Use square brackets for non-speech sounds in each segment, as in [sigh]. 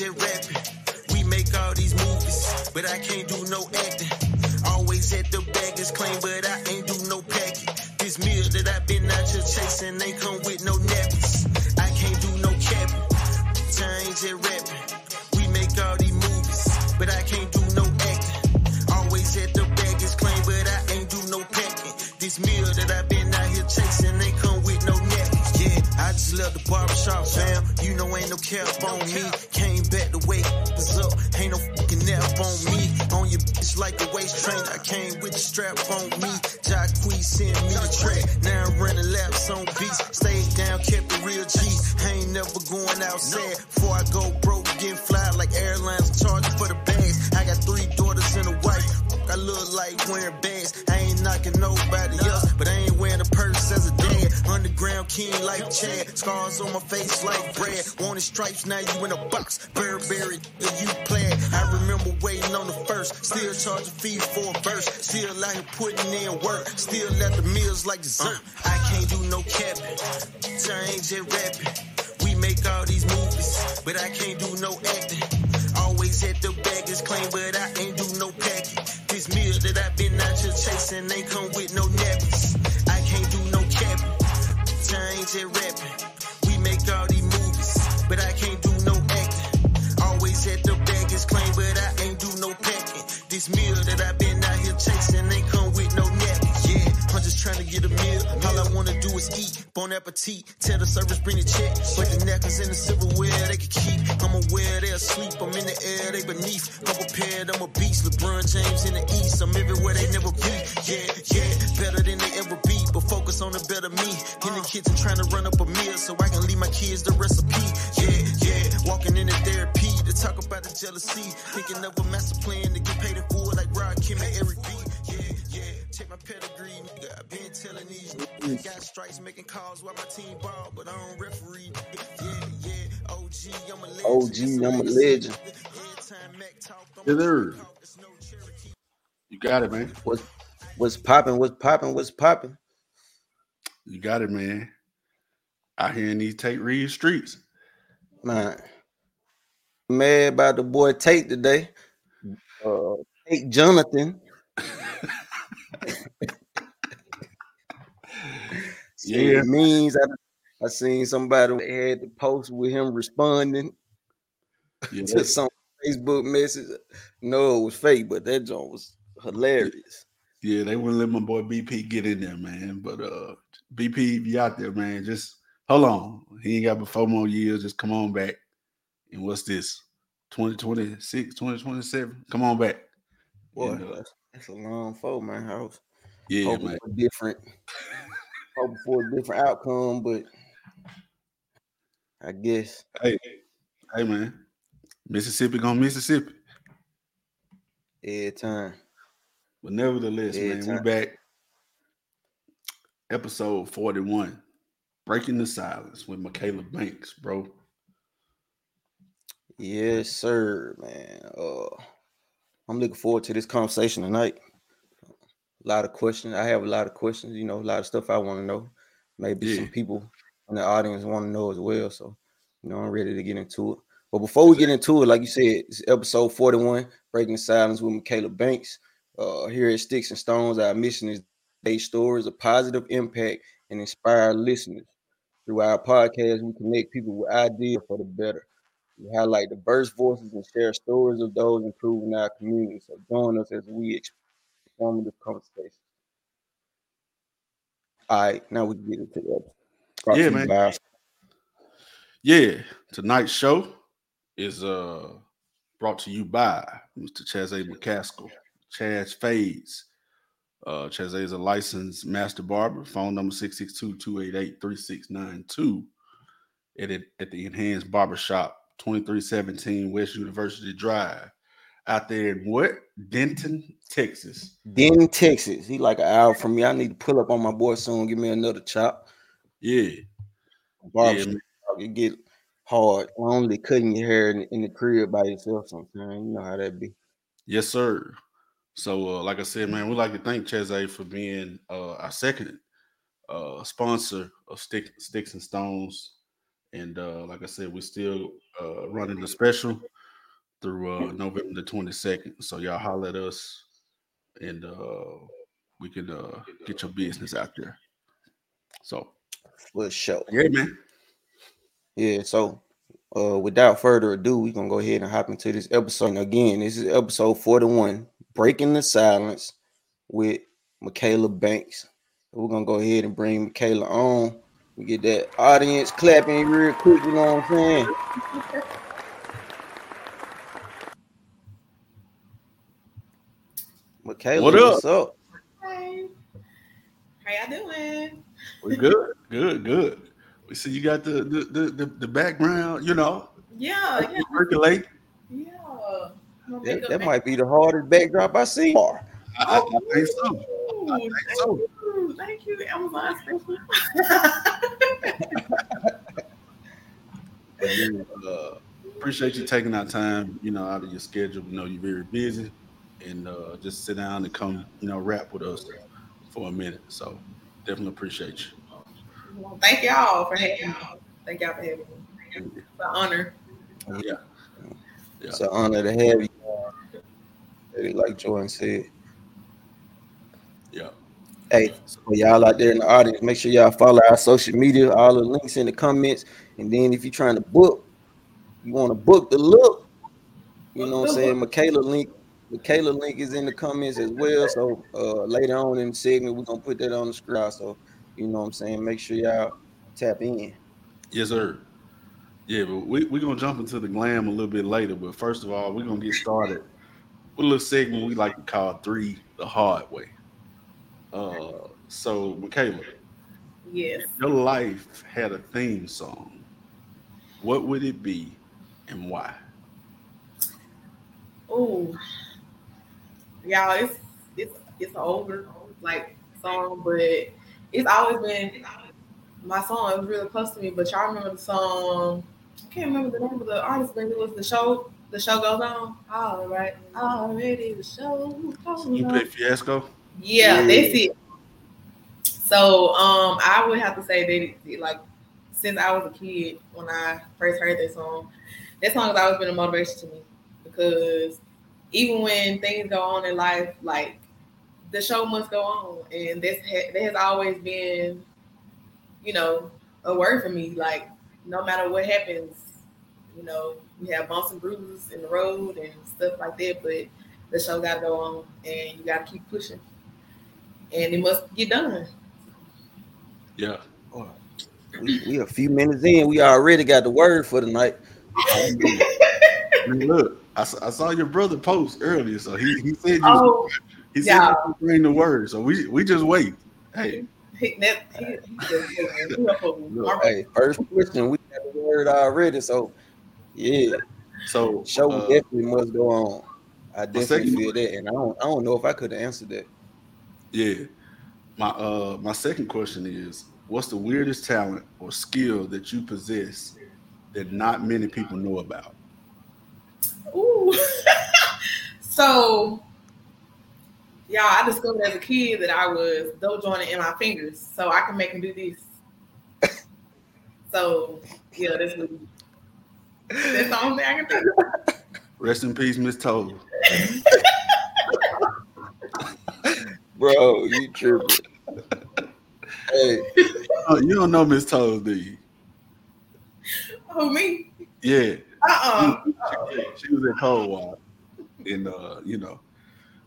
just rapping. We make all these movies, but I can't do no acting. Always at the baggage claim, but I ain't do no packing. This meal that I've been out here chasing ain't come with no nappies. I can't do no capping. I ain't just rapping. We make all these movies, but I can't do no acting. Always at the baggage claim, but I ain't do no packing. This meal that I've been out here chasing ain't come with no nappies. Yeah, I just love the barbershop, fam. You know ain't no cap on me. Like a waist train. I came with the strap on me. Jacque sent me the track. Now I'm running laps on beats. Stayed down, kept it real G. I ain't never going outside. Before I go broke, getting fly like airlines charging for the bags. I got three daughters and a wife. I look like wearing bags. I ain't knocking nobody else, but I ain't wearing a purse as a dad. Underground king like Chad. Scars on my face like Brad. Wanted stripes, now you in a box. Burberry, putting in work. Still at the meals like dessert. I can't do no capping. Change just rapping. We make all these movies, but I can't do no acting. Always at the baggage claim, but I ain't do no packing. This meal that I've been out here chasing ain't come with no nappies. I can't do no capping. Ain't just rapping. Is eat. Bon appetit. Tell the service bring the check. But the necklace and the silverware they can keep. I'm aware they're asleep. I'm in the air, they beneath. I'm prepared, I'm a beast. LeBron James in the east. I'm everywhere they never be. Yeah, yeah, better than they ever be. But focus on the better me. In the kitchen trying to run up a meal so I can leave my kids the recipe. Yeah, yeah, walking in the therapy to talk about the jealousy. Thinking of a master plan to get paid in full like Rakim and Eric B. Yeah, yeah, take my pedigree, these. Got strikes making calls while my team ball, but I don't referee. Yeah, yeah, OG, I'm a legend. OG, I'm a legend. Every time Mac talk, I'm Yes, a sir. talk. It's no Cherokee. You got it, man. What's what's popping? What's popping? What's popping? You got it, man. Out here in these Tate Reed streets. Man, mad about the boy Tate today. Uh, Tate Jonathan. Yeah. it means I, I seen somebody had the post with him responding Yeah, [laughs] to some Facebook message. No, it was fake, but that joint was hilarious. yeah, they wouldn't let my boy BP get in there, man. But uh BP, you out there, man, just hold on. He ain't got but four more years. Just come on back. And what's this? 2026, 2027? Come on back. Boy, And, uh, that's, that's a long four, man. Was yeah, man. different, hoping for a different outcome, but I guess Hey, hey, man. Mississippi gonna Mississippi. every time. But nevertheless, Yeah, man, we time. back. Episode 41. Breaking the silence with Michaela Banks, bro. Yes, sir, man. Uh, I'm looking forward to this conversation tonight. A lot of questions. I have a lot of questions. You know, a lot of stuff I want to know. Maybe Yeah. some people in the audience want to know as well. So, you know, I'm ready to get into it. But before we get into it, like you said, it's episode 41, Breaking Silence with Michaela Banks. Uh, here at Sticks and Stones, our mission is to stories of positive impact and inspire listeners. Through our podcast, we connect people with ideas for the better. We highlight diverse voices and share stories of those improving our community. So join us as we explore this conversation. All right, now we can get into the. Brought Yeah, to you man. by- Yeah, tonight's show is uh brought to you by Mr. Chazé McCaskill, Chaz Fades. Uh Chazé is a licensed master barber. Phone number 662-288-3692 at, at the Enhanced Barbershop, 2317 West University Drive. Out there in what? Denton, Texas. Denton, Texas. He like an hour from me. I need to pull up on my boy soon. Give me another chop. Yeah. Man. It get hard. Only cutting your hair in, in the crib by yourself sometimes. You know how that be. Yes, sir. So, uh, like I said, man, we'd like to thank Chazé for being uh, our second uh, sponsor of Stick, Sticks and Stones And uh, like I said, we're still uh, running the special through uh, November the 22nd. So y'all holler at us and uh, we can uh, get your business out there. So for sure. Yeah, man. Yeah, so uh, without further ado, we're gonna go ahead and hop into this episode. And again, this is episode 41, Breaking the Silence with Michaela Banks. We're gonna go ahead and bring Michaela on. We get that audience clapping real quick, you know what I'm saying? Michaela, what up? what's up? Hey, how y'all doing? We're good, good, good. We see you got the the the, the, the background, you know, Yeah, yeah, percolate. yeah. That, that might be the hardest backdrop I see. I, I, I think so. I think thank so. you, thank you, Amazon special. [laughs] But, uh, appreciate you taking our time, you know, out of your schedule. We know you're very busy, and uh, just sit down and come, you know, rap with us for a minute. So definitely appreciate you. Well, thank y'all for having me. Thank y'all for having me. It's an honor. Yeah, Yeah. It's an honor to have you. Like Jordan said. yeah. Hey, for y'all out there in the audience, make sure y'all follow our social media, all the links in the comments. And then if you're trying to book, you want to book the look, you know what I'm saying? Michaela link, Michaela link is in the comments as well. So uh later on in the segment, we're gonna put that on the screen. So you know what I'm saying? Make sure y'all tap in. Yes, sir. Yeah, but we, we're gonna jump into the glam a little bit later. But first of all, we're gonna get started with a little segment we like to call three the hard way. Uh so Michaela, Yes. your life had a theme song, what would it be and why? Ooh. Y'all, it's it's it's an older like song, but it's always been my song. It was really close to me. But y'all remember the song? I can't remember the name of the artist, but it was the show. The show goes on. All right, already the show goes You on. play Fiasco? Yeah, Yeah. that's it. So um, I would have to say that it, like since I was a kid when I first heard that song, that song has always been a motivation to me because even when things go on in life, like the show must go on, and this ha- that has always been, you know, a word for me. Like no matter what happens, you know, we have bumps and bruises in the road and stuff like that, but the show got to go on, and you got to keep pushing and it must get done. Yeah. We, we a few minutes in, we already got the word for the night. [laughs] I mean, look, I, saw your brother post earlier, so he, he said you Oh, he said yeah. you bring the word. So we we just wait. Hey, he, that, he, he just, he a fool. Look, hey, first question, we got the word already. So yeah, so show uh, definitely must go on. I definitely second- feel that, and I don't, I don't know if I could have answered that. Yeah. My uh my second question is what's the weirdest talent or skill that you possess that not many people know about? Ooh. [laughs] so, y'all, I discovered as a kid that I was double jointed in my fingers, so I can make them do this. [laughs] So, yeah, that's what, that's the only thing I can do. [laughs] Rest in peace, Miss Toll. Bro, you tripping. hey, Oh, you don't know Miss Toll, do you? Oh, me? Yeah. Uh She, she was at Coldwater. And uh, you know,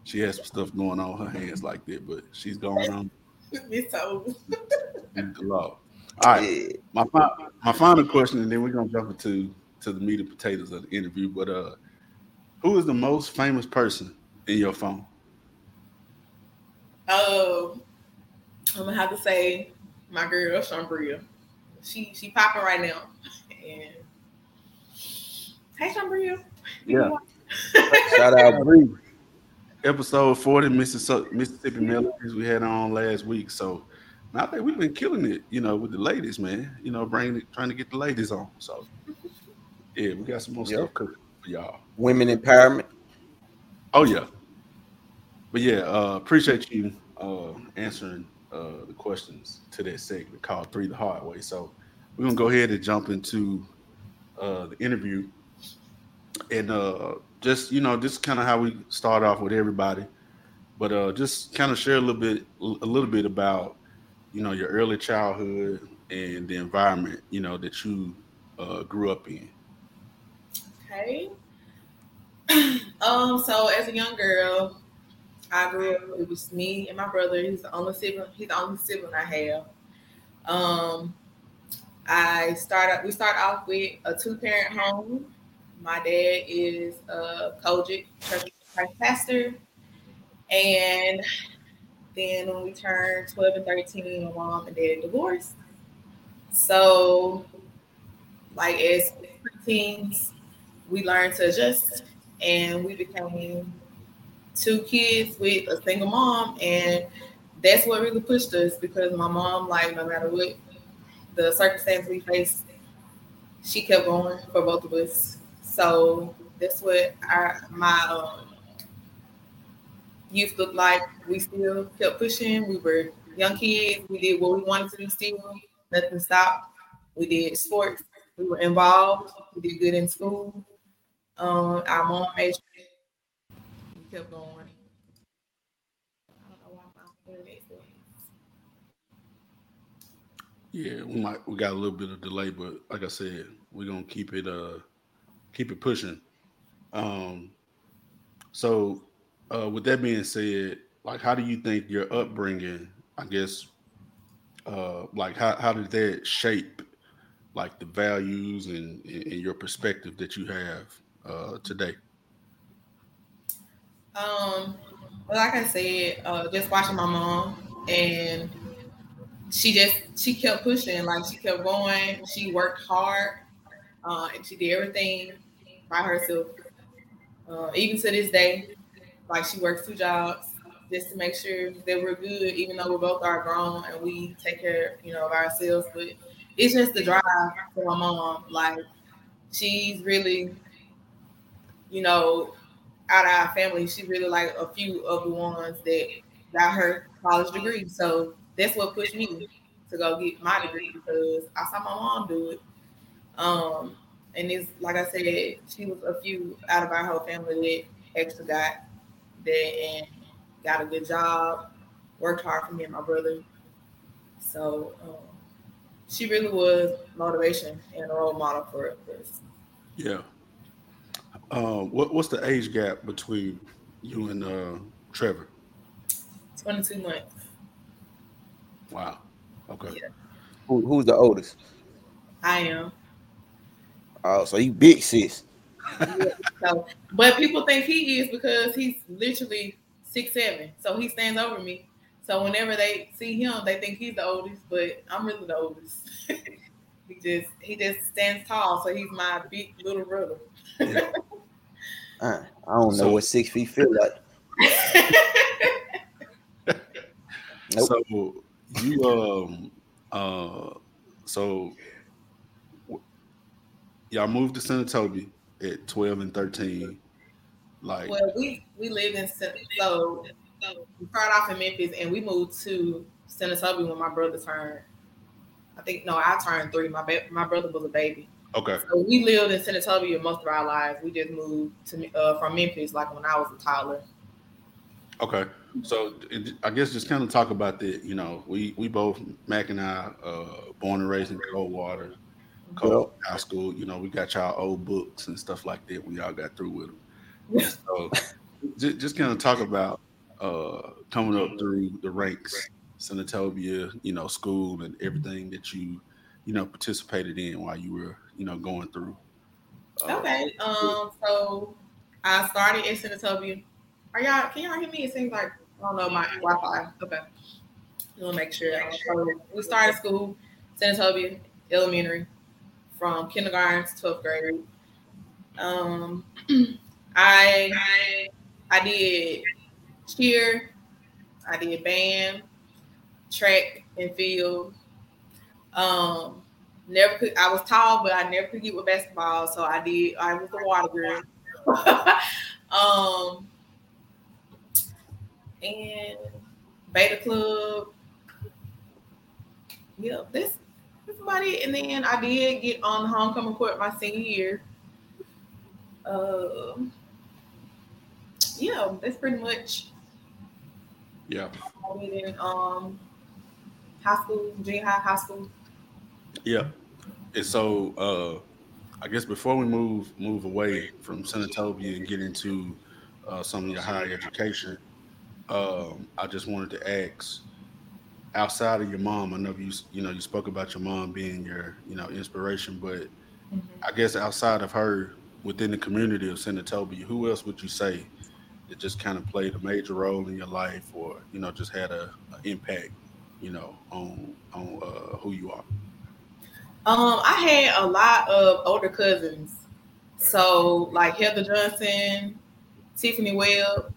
she has some stuff going on her hands like that, but she's going on uh [laughs] Miss Toes. in the law. All right. my fi- my final question, and then we're gonna jump into to the meat and potatoes of the interview. But uh, who is the most famous person in your phone? Um, I'm gonna have to say my girl Shambria. She she popping right now. And hey Shambria. Yeah. [laughs] shout out Bree. Episode forty, Mississippi, Mississippi Melodies, we had on last week. So I think we've been killing it, you know, with the ladies, man. You know, bringing it, trying to get the ladies on. So yeah, we got some more Yep. stuff cooking for y'all. Women empowerment. Oh yeah. But yeah, uh appreciate you uh answering uh the questions to that segment called Three the Hard Way. So we're gonna go ahead and jump into uh, the interview, and uh, just you know, just kind of how we start off with everybody, but uh, just kind of share a little bit, a little bit about you know your early childhood and the environment you know that you uh, grew up in. Okay. [clears throat] um. So as a young girl, I grew up. It was me and my brother. He's the only sibling. He's the only sibling I have. Um. I started. We start off with a two-parent home. My dad is a COGIC church pastor, and then when we turned 12 and 13, my mom and dad divorced. So, like as teens, we learned to adjust and we became two kids with a single mom. And that's what really pushed us because my mom, like, no matter what the circumstance we faced, she kept going for both of us. So that's what our my um, youth looked like. We still kept pushing. We were young kids. We did what we wanted to do still. Nothing stopped. We did sports. We were involved. We did good in school. Um, our mom made sure we kept going. Yeah, we might we got a little bit of delay, but like I said, we're gonna keep it uh keep it pushing. Um so uh with that being said, like how do you think your upbringing, I guess, uh like how, how did that shape like the values and, and your perspective that you have uh today? Um well, like I said, uh just watching my mom and she just she kept pushing, like she kept going. She worked hard, uh, and she did everything by herself. Uh, even to this day, like she works two jobs just to make sure that we're good, even though we both are grown and we take care, you know, of ourselves. But it's just the drive for my mom. Like she's really, you know, out of our family, she's really like a few of the ones that got her college degree. So that's what pushed me to go get my degree because I saw my mom do it. Um, and it's like I said, she was a few out of our whole family that extra got that and got a good job, worked hard for me and my brother. So um, she really was motivation and a role model for us. Yeah. Uh, what, what's the age gap between you and uh, Trevor? 22 months. Wow. Okay. Yeah. Who, who's the oldest? I am. Oh, so you big sis. yeah, so, but people think he is because he's literally six seven, so he stands over me. So whenever they see him, they think he's the oldest, but I'm really the oldest. [laughs] he just he just stands tall, so he's my big little brother. yeah. [laughs] I, I don't know so, what six feet feel like. [laughs] nope. So you um uh so y'all moved to Senatobia at 12 and 13 like well we we lived in so, so we started off in memphis and we moved to Senatobia when my brother turned i think no i turned three. My ba- my brother was a baby. Okay. So we lived in Senatobia most of our lives. We just moved to uh, from memphis like when i was a toddler. Okay. So I guess just kind of talk about that. You know, we we both Mac and I, uh, born and raised in Coldwater, Cold yep. High School. You know, we got y'all old books and stuff like that. We all got through with them. [laughs] so just, just kind of talk about uh, coming up through the ranks, Senatobia, you know, school and everything that you, you know, participated in while you were, you know, going through. Uh, okay. Um. So I started at Senatobia. Are y'all? Can y'all hear me? It seems like I don't know my Wi-Fi. Okay. We'll make sure. So we started school, Senatobia Elementary, from kindergarten to 12th grade. Um, [clears throat] I I did cheer, I did band, track and field. Um, never could. I was tall, but I never could get with basketball, so I did. I was the water girl. [laughs] um, and Beta Club. Yeah, this it. And then I did get on the homecoming court my senior year. Um, yeah, that's pretty much Yeah. I in um high school, junior high, high school. Yeah. And so uh I guess before we move move away from Senatobia and get into uh, some of your higher education, um, I just wanted to ask outside of your mom, I know you you know you spoke about your mom being your, you know, inspiration, but I guess outside of her within the community of Senatobia, who else would you say that just kind of played a major role in your life or, you know, just had a, a impact, you know, on on uh, who you are? Um, I had a lot of older cousins. So like Heather Johnson, Tiffany Webb.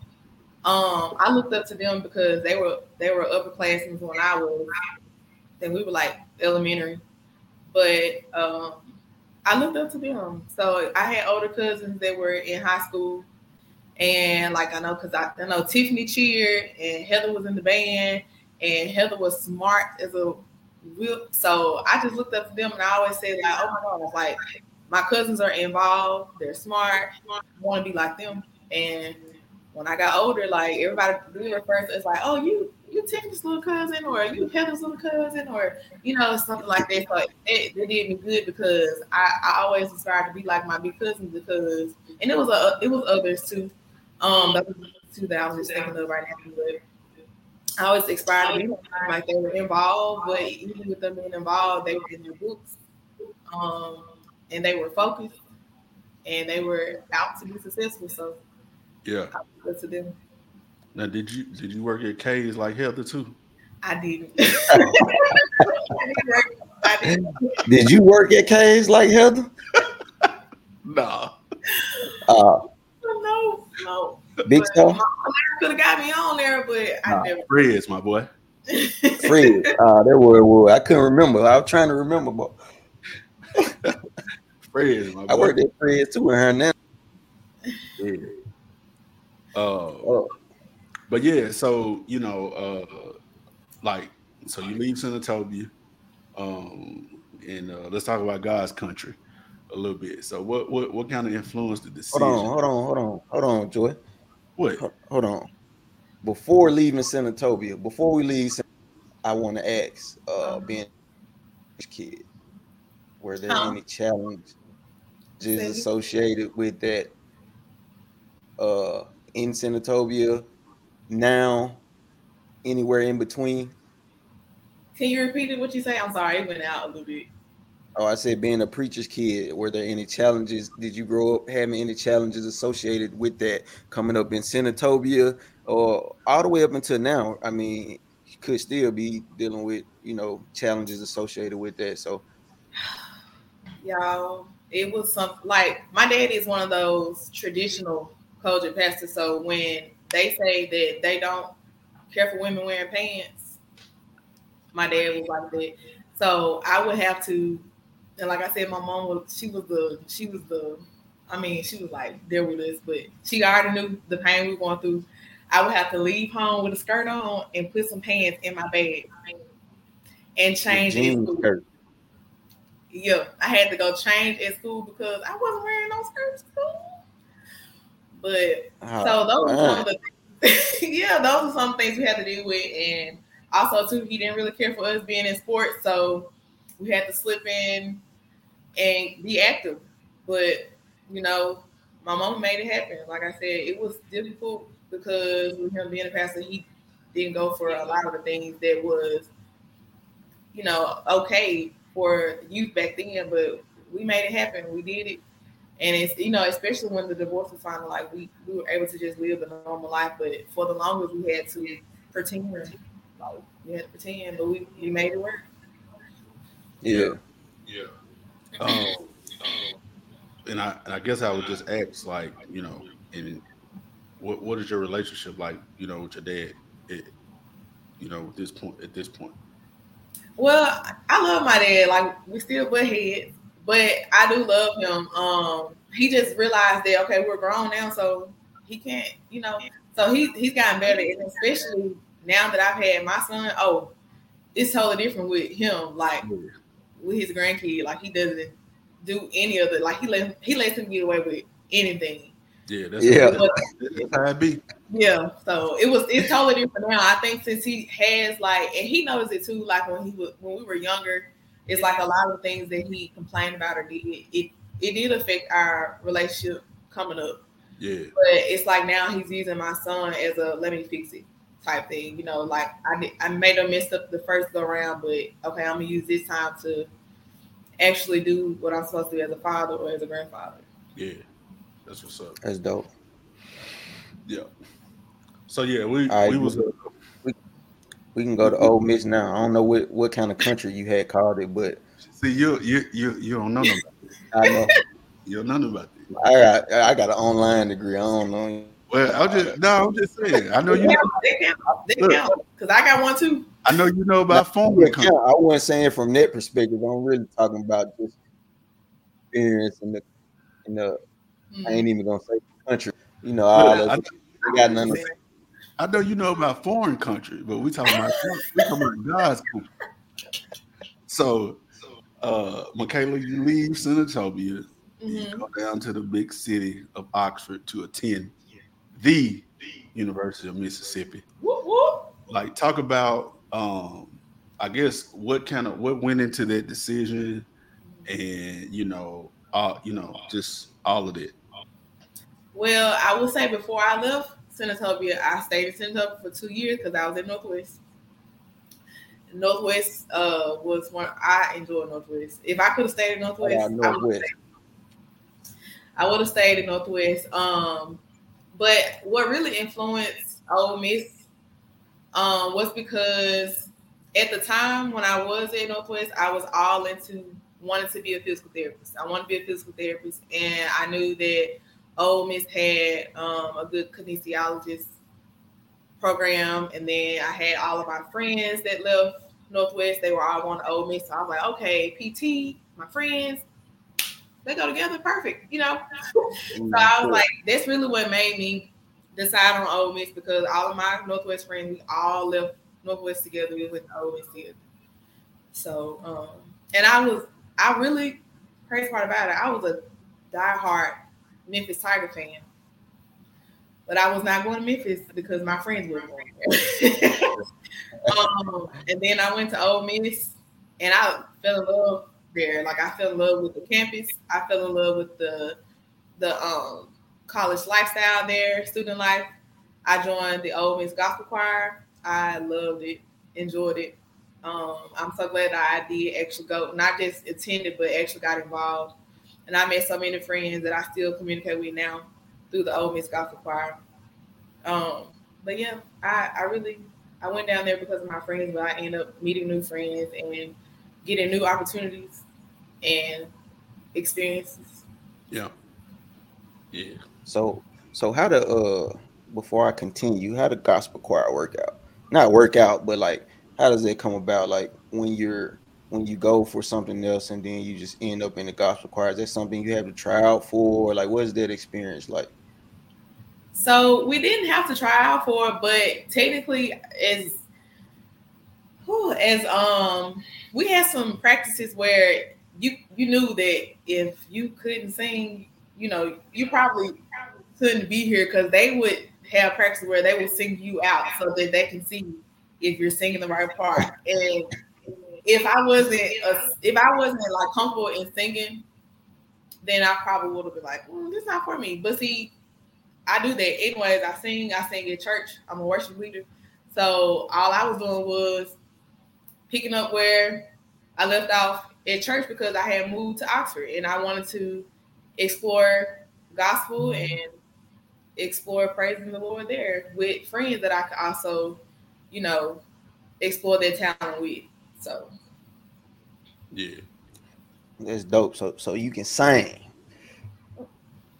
Um, I looked up to them because they were they were upperclassmen when I was, and we were like elementary. But um, I looked up to them. So I had older cousins that were in high school, and like I know because I, I know Tiffany cheered, and Heather was in the band, and Heather was smart as a whip. So I just looked up to them, and I always say like, oh my god, like my cousins are involved. They're smart. I want to be like them. And when I got older, like everybody really refers to it's like, oh, you you Tiffany's little cousin, or you Heather's little cousin, or you know something like that. So it, it did me good because I, I always aspired to be like my big cousins because, and it was a it was others too. Um, that was two that I was just thinking of right now, but. I always aspired to be like they were involved, but even with them being involved, they were in their books, um, and they were focused, and they were out to be successful. So Yeah. I to them. Now, did you did you work at K's like Heather too? I didn't. [laughs] I didn't work- I didn't. Did you work at K's like Heather? [laughs] Nah. Uh, No, no. Big But stuff. my could have got me on there, but I Nah. never. Fred's my boy. Fred. [laughs] Uh, that word, word. I couldn't remember. I was trying to remember, but Fred's my boy. I worked at Fred too with her now. Yeah. Uh, Oh, but yeah, so you know, uh, like, so you leave Senatobia, um, and uh, let's talk about God's country a little bit. So, what what what kind of influence did this? hold on, hold on, hold on, hold on, Joy. What? Ho- Hold on. Before leaving Senatobia, before we leave, Sen- I want to ask, uh, being a kid, were there Huh? any challenges Say- associated with that uh, in Senatobia, now, anywhere in between? Can you repeat it? What you say? I'm sorry, it went out a little bit. Oh, I said being a preacher's kid, were there any challenges? Did you grow up having any challenges associated with that coming up in Senatobia or all the way up until now? I mean, you could still be dealing with, you know, challenges associated with that. So [sighs] y'all. It was some like my dad is one of those traditional pastors. So when they say that they don't care for women wearing pants, my dad was like that. So I would have to, and like I said, my mom was she was the she was the, I mean she was like there with us, but she already knew the pain we were going through. I would have to leave home with a skirt on and put some pants in my bag and change jean skirt. Yeah, I had to go change at school because I wasn't wearing no skirts school. But Ah, so those are some of the [laughs] yeah, those are some things we had to deal with, and also too, he didn't really care for us being in sports, so we had to slip in and be active. But you know, my mom made it happen. Like I said, it was difficult because with him being a pastor, he didn't go for a lot of the things that was, you know, okay for youth back then. But we made it happen. We did it. And it's you know, especially when the divorce was final, like we, we were able to just live a normal life. But for the longest, we had to pretend. Like we had to pretend, but we, we made it work. Yeah. Yeah. Um, and I and I guess I would just ask, like, you know, and what what is your relationship like, you know, with your dad? It, you know, at this point, at this point. Well, I love my dad. Like we still butt heads, but I do love him. Um, he just realized that okay, we're grown now, so he can't, you know. So he he's gotten better, and especially now that I've had my son. Oh, it's totally different with him. Like with his grandkid. Like he doesn't do any of the like he let he lets him get away with anything. Yeah, that's Yeah. How, that's how it be. Yeah, so it was it's totally different now. I think since he has like, and he knows it too. Like when he was when we were younger, it's like a lot of things that he complained about or did it it did affect our relationship coming up. Yeah, But it's like now he's using my son as a let me fix it type thing. You know, like I I made a mess up the first go around, but okay, I'm gonna use this time to actually do what I'm supposed to do as a father or as a grandfather. yeah, that's what's up. That's dope. Yeah. So yeah, we All right, we was uh, We can go to mm-hmm. Ole Miss now. I don't know what, what kind of country you had called it, but see you you you you don't know nothing. [laughs] I know You don't know nothing about that. I got I got an online degree. I don't know. Well, I'm just no, I'm just saying. I know you. Yeah, they count. They count. Cause I got one too. I know you know about phone Yeah, country. I wasn't saying from that perspective. I'm really talking about just experience in the in the. I mm-hmm. ain't even gonna say country. You know, all Look, of I. I got none of I know you know about foreign country, but we talking about we talking about God's country. So, uh, Michaela, you leave Senatobia, you Mhm. go down to the big city of Oxford to attend the University of Mississippi. Whoop, whoop. Like, talk about, um, I guess, what kind of what went into that decision, and you know, uh, you know, just all of it. Well, I will say before I left Senatobia, I stayed in Senatobia for two years because I was in Northwest. Northwest uh, was one I enjoyed Northwest. If I could have stayed in Northwest, Yeah, I would Northwest. I would have stayed in Northwest. Um, but what really influenced Ole Miss um, was because at the time when I was at Northwest, I was all into wanting to be a physical therapist. I wanted to be a physical therapist, and I knew that Ole Miss had um, a good kinesiologist program, and then I had all of my friends that left Northwest. They were all going to Ole Miss, so I was like, okay, PT, my friends, they go together perfect, you know. [laughs] So I was like, that's really what made me decide on Ole Miss because all of my Northwest friends, we all left Northwest together. We went to Ole Miss together. So, um, and I was, I really, crazy part about it, I was a diehard Memphis Tiger fan. But I was not going to Memphis because my friends were going there. [laughs] um, and then I went to Ole Miss and I fell in love there. Like I fell in love with the campus. I fell in love with the the um college lifestyle there, student life. I joined the Ole Miss Gospel Choir. I loved it, enjoyed it. Um, I'm so glad I did actually go, not just attended, but actually got involved. And I met so many friends that I still communicate with now through the Ole Miss Gospel Choir. Um, but yeah, I, I really I went down there because of my friends, but I ended up meeting new friends and getting new opportunities and experiences. Yeah, yeah. So so how to uh before I continue, how the gospel choir work out? Not work out, but like how does it come about? Like when you're when you go for something else and then you just end up in the gospel choir, is that something you have to try out for? Like what is that experience like? So we didn't have to try out for it, but technically, as whew, as um, we had some practices where you you knew that if you couldn't sing, you know, you probably couldn't be here because they would have practices where they would sing you out so that they can see if you're singing the right part. And if I wasn't a, if I wasn't like comfortable in singing, then I probably would have been like, mm, "This not for me." But see, I do that anyways. I sing. I sing at church. I'm a worship leader. So all I was doing was picking up where I left off at church because I had moved to Oxford and I wanted to explore gospel and explore praising the Lord there with friends that I could also, you know, explore their talent with. So Yeah. That's dope. So so you can sing.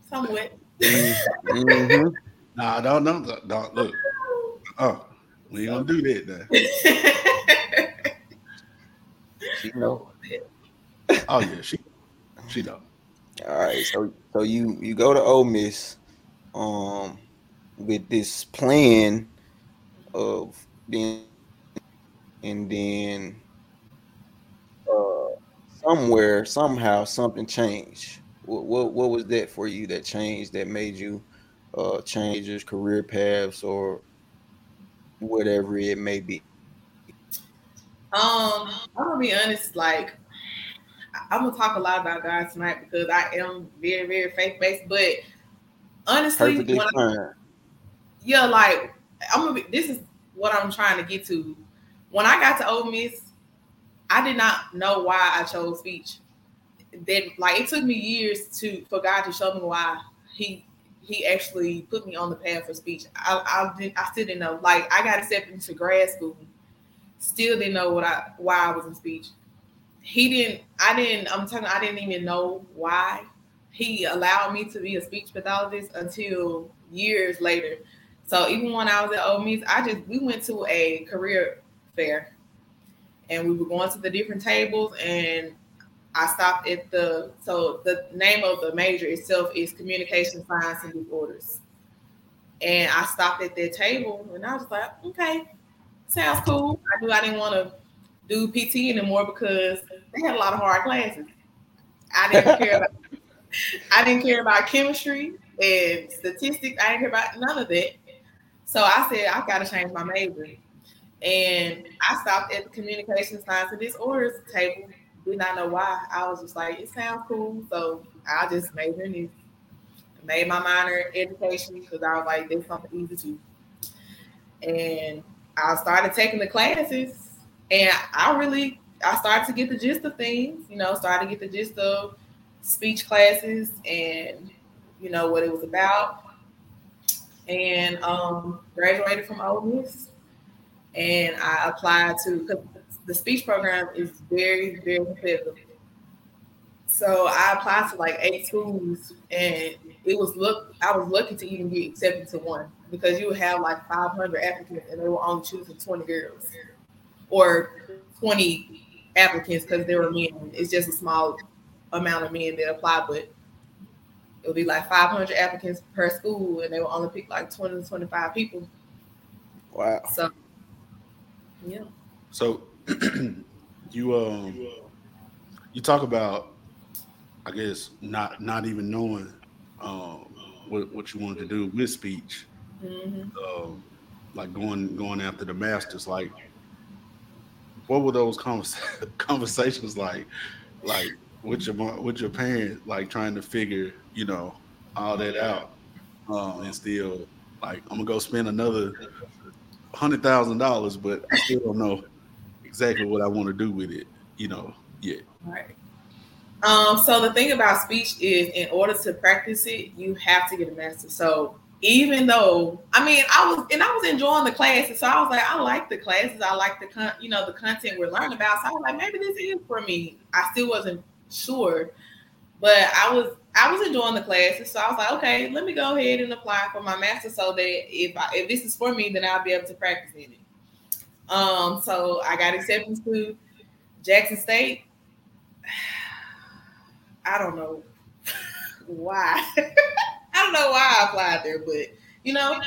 somewhat. Mhm. [laughs] Nah, don't don't don't look. Oh, we ain't gonna do that now. You [laughs] know. Oh yeah, she she know. All right, so so you you go to Ole Miss, um, with this plan of being, and then, somewhere, somehow, something changed. What, what what was that for you that changed that made you uh change your career paths or whatever it may be? Um, I'm gonna be honest, like I'm gonna talk a lot about God tonight because I am very, very faith based. But honestly, Perfectly when I, yeah, like I'm gonna be. This is what I'm trying to get to. When I got to Ole Miss, I did not know why I chose speech. Then, like, it took me years to for God to show me why He He actually put me on the path for speech. I I, did, I still didn't know. Like, I got accepted into grad school, still didn't know what I why I was in speech. He didn't. I didn't. I'm telling. you, I didn't even know why he allowed me to be a speech pathologist until years later. So even when I was at Ole Miss, I just we went to a career fair, and we were going to the different tables, and I stopped at the so the name of the major itself is communication science and disorders, and I stopped at their table, and I was like, okay, sounds cool. I knew I didn't want to do PT anymore because they had a lot of hard classes. I didn't care about [laughs] I didn't care about chemistry and statistics. I didn't care about none of that. So I said, I gotta change my major. And I stopped at the communication science and disorders table. Did not know why. I was just like, it sounds cool. So I just majored in. Made my minor education because I was like, there's something easy too. And I started taking the classes and I really I started to get the gist of things, you know, started to get the gist of speech classes and you know what it was about. And um, graduated from Ole Miss, and I applied to because the speech program is very very competitive. So I applied to like eight schools, and it was look I was lucky to even get accepted to one because you would have like 500 applicants, and they were only choosing 20 girls or 20 applicants because there were men. It's just a small amount of men that apply, but it would be like 500 applicants per school, and they will only pick like 20 to 25 people. Wow. So, yeah. So [clears throat] you um you talk about I guess not not even knowing um what, what you wanted to do with speech. hmm Um like going going after the masters like what were those convers- [laughs] conversations like like with your with your parents like trying to figure you know all that out um and still like i'm gonna go spend another hundred thousand dollars but i still don't know exactly what i want to do with it you know yet Right. Um, so the thing about speech is in order to practice it, you have to get a master. So even though I mean I was and I was enjoying the classes, so I was like, I like the classes, I like the con you know the content we're learning about. So I was like, maybe this is for me. I still wasn't sure, but I was I was enjoying the classes, so I was like, okay, let me go ahead and apply for my master so that if I, if this is for me, then I'll be able to practice in it. Um, so I got accepted to Jackson State. [sighs] I don't know [laughs] why. [laughs] I don't know why I applied there, but you know,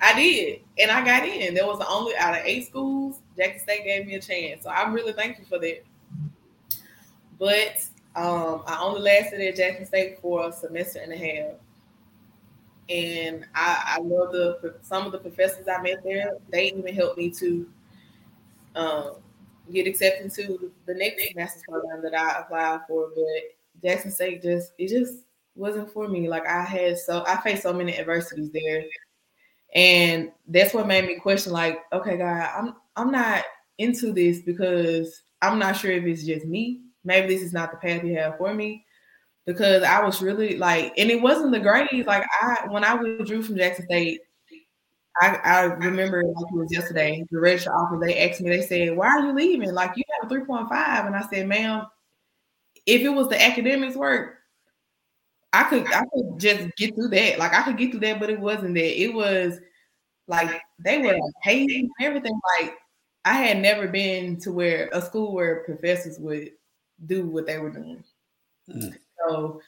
I did, and I got in. There was the only out of eight schools. Jackson State gave me a chance, so I'm really thankful for that. But um, I only lasted at Jackson State for a semester and a half, and I, I love the some of the professors I met there. They even helped me to um, get accepted to the next master's program that I applied for. But Jackson State just it just wasn't for me. Like I had so I faced so many adversities there. And that's what made me question, like, okay, God, I'm I'm not into this because I'm not sure if it's just me. Maybe this is not the path you have for me. Because I was really like, and it wasn't the grades. Like I when I withdrew from Jackson State, I, I remember like it was yesterday, the register office, they asked me, they said, Why are you leaving? Like you have a 3.5. And I said, ma'am, if it was the academics work, I could I could just get through that. Like I could get through that, but it wasn't that. It was like they were hating everything. Like I had never been to where a school where professors would do what they were doing. Mm. So,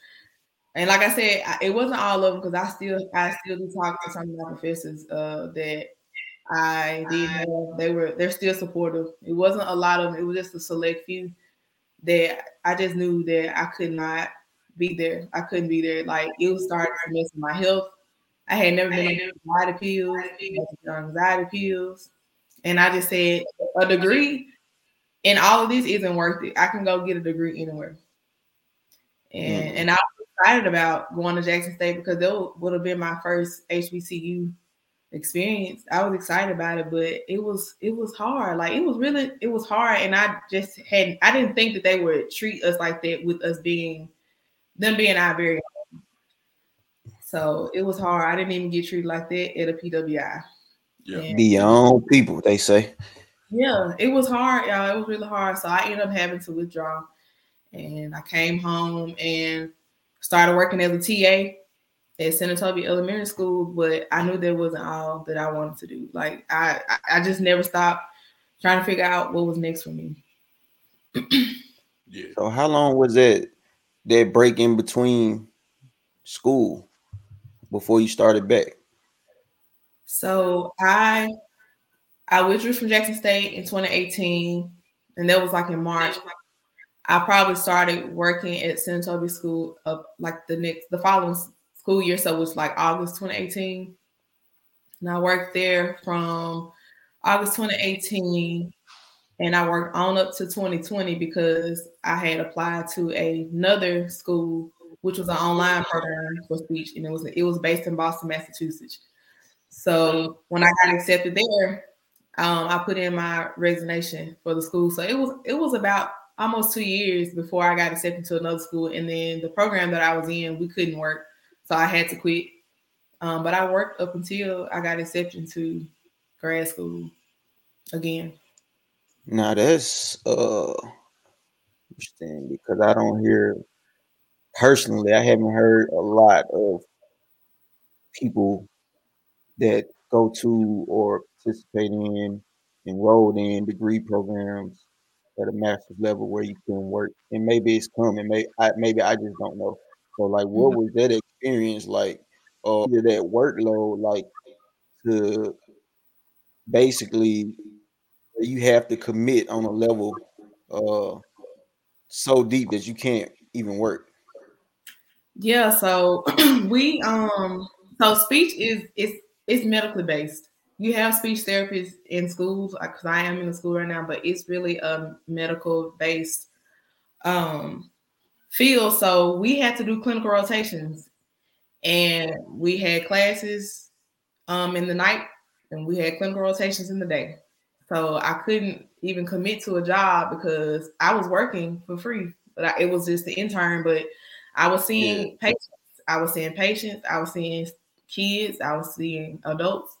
and like I said, I- it wasn't all of them because I still I still do talk to some of my professors uh, that I did know they were they're still supportive. It wasn't a lot of them. It was just a select few that I just knew that I could not be there. I couldn't be there. Like it was starting to mess with my health. I had never been on anxiety pills, anxiety pills, and I just said a degree and all of this isn't worth it. I can go get a degree anywhere. And mm-hmm. and I was excited about going to Jackson State because that would have been my first HBCU experience. I was excited about it, but it was it was hard. Like it was really it was hard, and I just hadn't. I didn't think that they would treat us like that with us being them being our very own. So it was hard. I didn't even get treated like that at a PWI. Yeah, be your own people, they say. Yeah, it was hard, y'all. It was really hard. So I ended up having to withdraw, and I came home and started working as a TA at Senatobia Elementary School, but I knew that wasn't all that I wanted to do. Like I, I just never stopped trying to figure out what was next for me. yeah. So how long was that that break in between school before you started back? So I I withdrew from Jackson State in 2018, and that was like in March. I probably started working at Senatobia School of like the next the following school year, so it was like August 2018. And I worked there from August 2018 and I worked on up to 2020 because I had applied to another school, which was an online program for speech, and it was it was based in Boston, Massachusetts. So when I got accepted there, um, I put in my resignation for the school. So it was it was about almost two years before I got accepted to another school, and then the program that I was in, we couldn't work. So I had to quit. Um, but I worked up until I got accepted to grad school again. Now that's uh interesting because I don't hear personally, I haven't heard a lot of people that go to or participate in, enrolled in degree programs at a master's level where you can work. And maybe it's coming. Maybe I, maybe I just don't know. So like, what mm-hmm. was that experience like? Uh, that workload like to basically you have to commit on a level uh so deep that you can't even work. Yeah, so [clears throat] we um so speech is is it's medically based. You have speech therapists in schools because I am in the school right now, but it's really a medical based um field. So we had to do clinical rotations and we had classes um, in the night and we had clinical rotations in the day. So I couldn't even commit to a job because I was working for free, but I, it was just the intern. But I was seeing yeah. patients. I was seeing patients. I was seeing kids. I was seeing adults.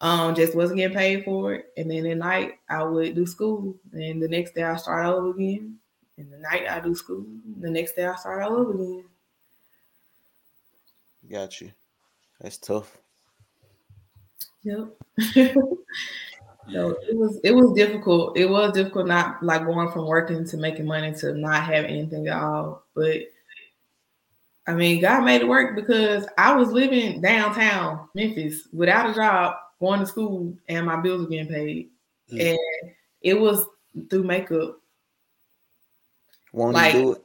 Um, just wasn't getting paid for it. And then at night I would do school, and the next day I start over again. And the night, I do school. The next day, I start all over again. Got you. That's tough. Yep. [laughs] so it was it was difficult. It was difficult not like going from working to making money to not having anything at all. But I mean, God made it work because I was living downtown Memphis without a job, going to school, and my bills were getting paid. Mm. And it was through makeup want like, to do it.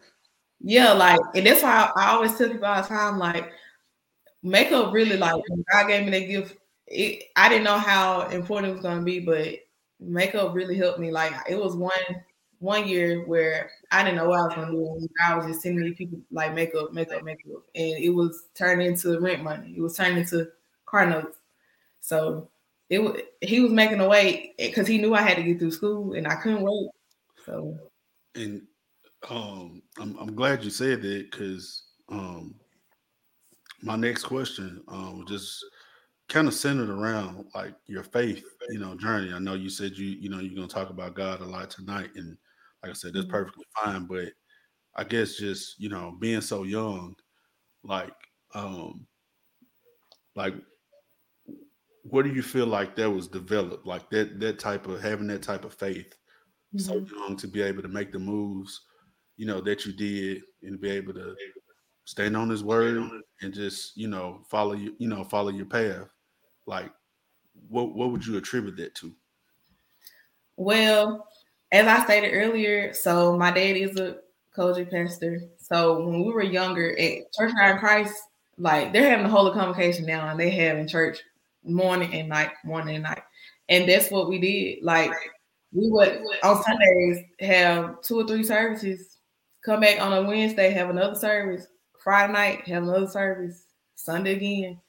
Yeah, like, and that's why I, I always tell people all the time, like, makeup really like God gave me that gift. It, I didn't know how important it was gonna be, but makeup really helped me. Like, it was one one year where I didn't know what I was gonna do. I was just sending people like makeup, makeup, makeup, and it was turning into rent money. It was turning into car notes. So it was he was making a way because he knew I had to get through school and I couldn't wait. So and um, I'm, I'm glad you said that because um, my next question um, just kind of centered around like your faith, you know, journey. I know you said you, you know, you're gonna talk about God a lot tonight, and like I said, that's mm-hmm. perfectly fine. But I guess just you know, being so young, like, um, like, what do you feel like that was developed, like that that type of having that type of faith, mm-hmm. so young to be able to make the moves you know, that you did and be able to stand on his word and just, you know, follow you, you know, follow your path. Like what what would you attribute that to? Well, as I stated earlier, so my dad is a COGIC pastor. So when we were younger at Church of Christ, like they're having a holy convocation now, and they have in church morning and night, morning and night, and that's what we did. Like we would on Sundays have two or three services. Come back on a Wednesday, have another service. Friday night, have another service. Sunday again.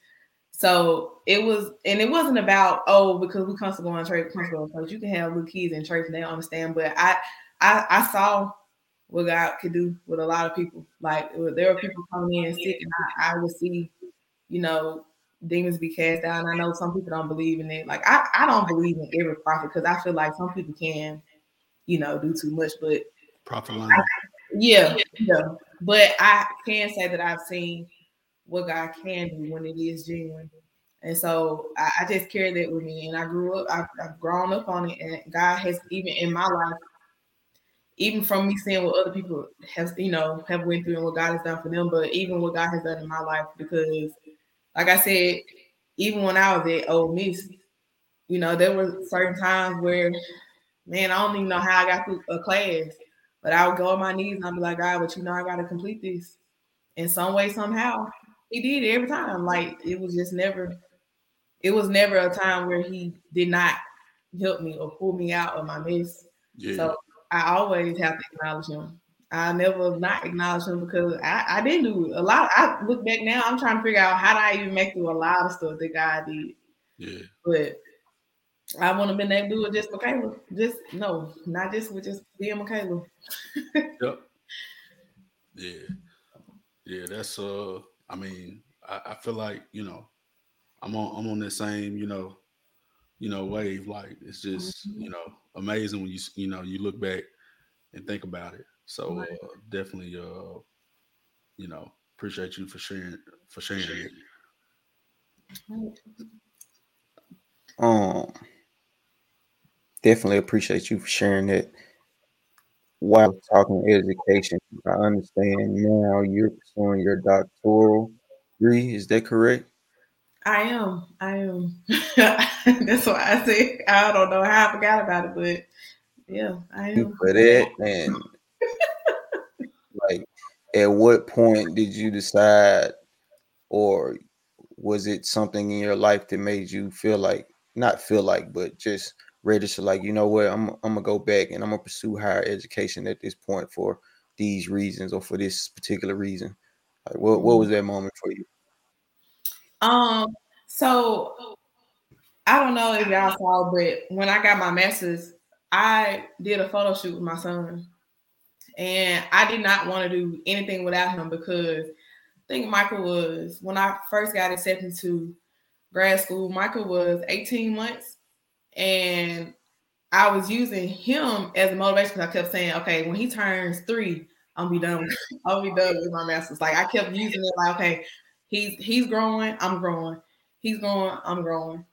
So it was, and it wasn't about oh because we constantly go on church, constantly. You can have little kids in church and they understand. But I, I, I saw what God could do with a lot of people. Like there were people coming in sick, and I, I would see, you know, demons be cast out. And I know some people don't believe in it. Like I, I don't believe in every prophet because I feel like some people can, you know, do too much. But prophet line. yeah, yeah. But I can say that I've seen what God can do when it is genuine. And so I, I just carry that with me. And I grew up, I've, I've, grown up on it. And God has even in my life, even from me seeing what other people have, you know, have went through and what God has done for them, but even what God has done in my life, because like I said, even when I was at Ole Miss, you know, there were certain times where, man, I don't even know how I got through a class, but I would go on my knees and I'd be like, God, but you know, I got to complete this in some way, somehow. He did it every time. Like it was just never, it was never a time where he did not help me or pull me out of my mess. Yeah. So I always have to acknowledge him. I never not acknowledge him because I, I didn't do a lot. I look back now, I'm trying to figure out how did I even make through a lot of stuff that God did. Yeah. But I want to been able to do it just Michaela. Just no, not just with just being Michaela. [laughs] yep. Yeah. Yeah, that's uh I mean, I, I feel like, you know, I'm on I'm on the same, you know, you know, wave. Like it's just, mm-hmm. you know, amazing when you you know you look back and think about it. So uh, definitely, uh, you know, appreciate you for sharing for sharing it. Um, definitely appreciate you for sharing it. While talking education, I understand now you're pursuing your doctoral degree. Is that correct? I am. I am. [laughs] That's why I say I don't know how I forgot about it, but yeah, I am. For that and like, at what point did you decide, or was it something in your life that made you feel like, not feel like, but just register, like, you know what, I'm I'm gonna go back and I'm gonna pursue higher education at this point for these reasons or for this particular reason? Like, what what was mm-hmm. that moment for you? Um, so I don't know if y'all saw, but when I got my master's, I did a photo shoot with my son. And I did not want to do anything without him because I think Michael was when I first got accepted to grad school, Michael was 18 months. And I was using him as a motivation because I kept saying, okay, when he turns three, I'll be done. I'll be done with my master's. Like I kept using it like, okay, He's he's growing, I'm growing. He's growing, I'm growing.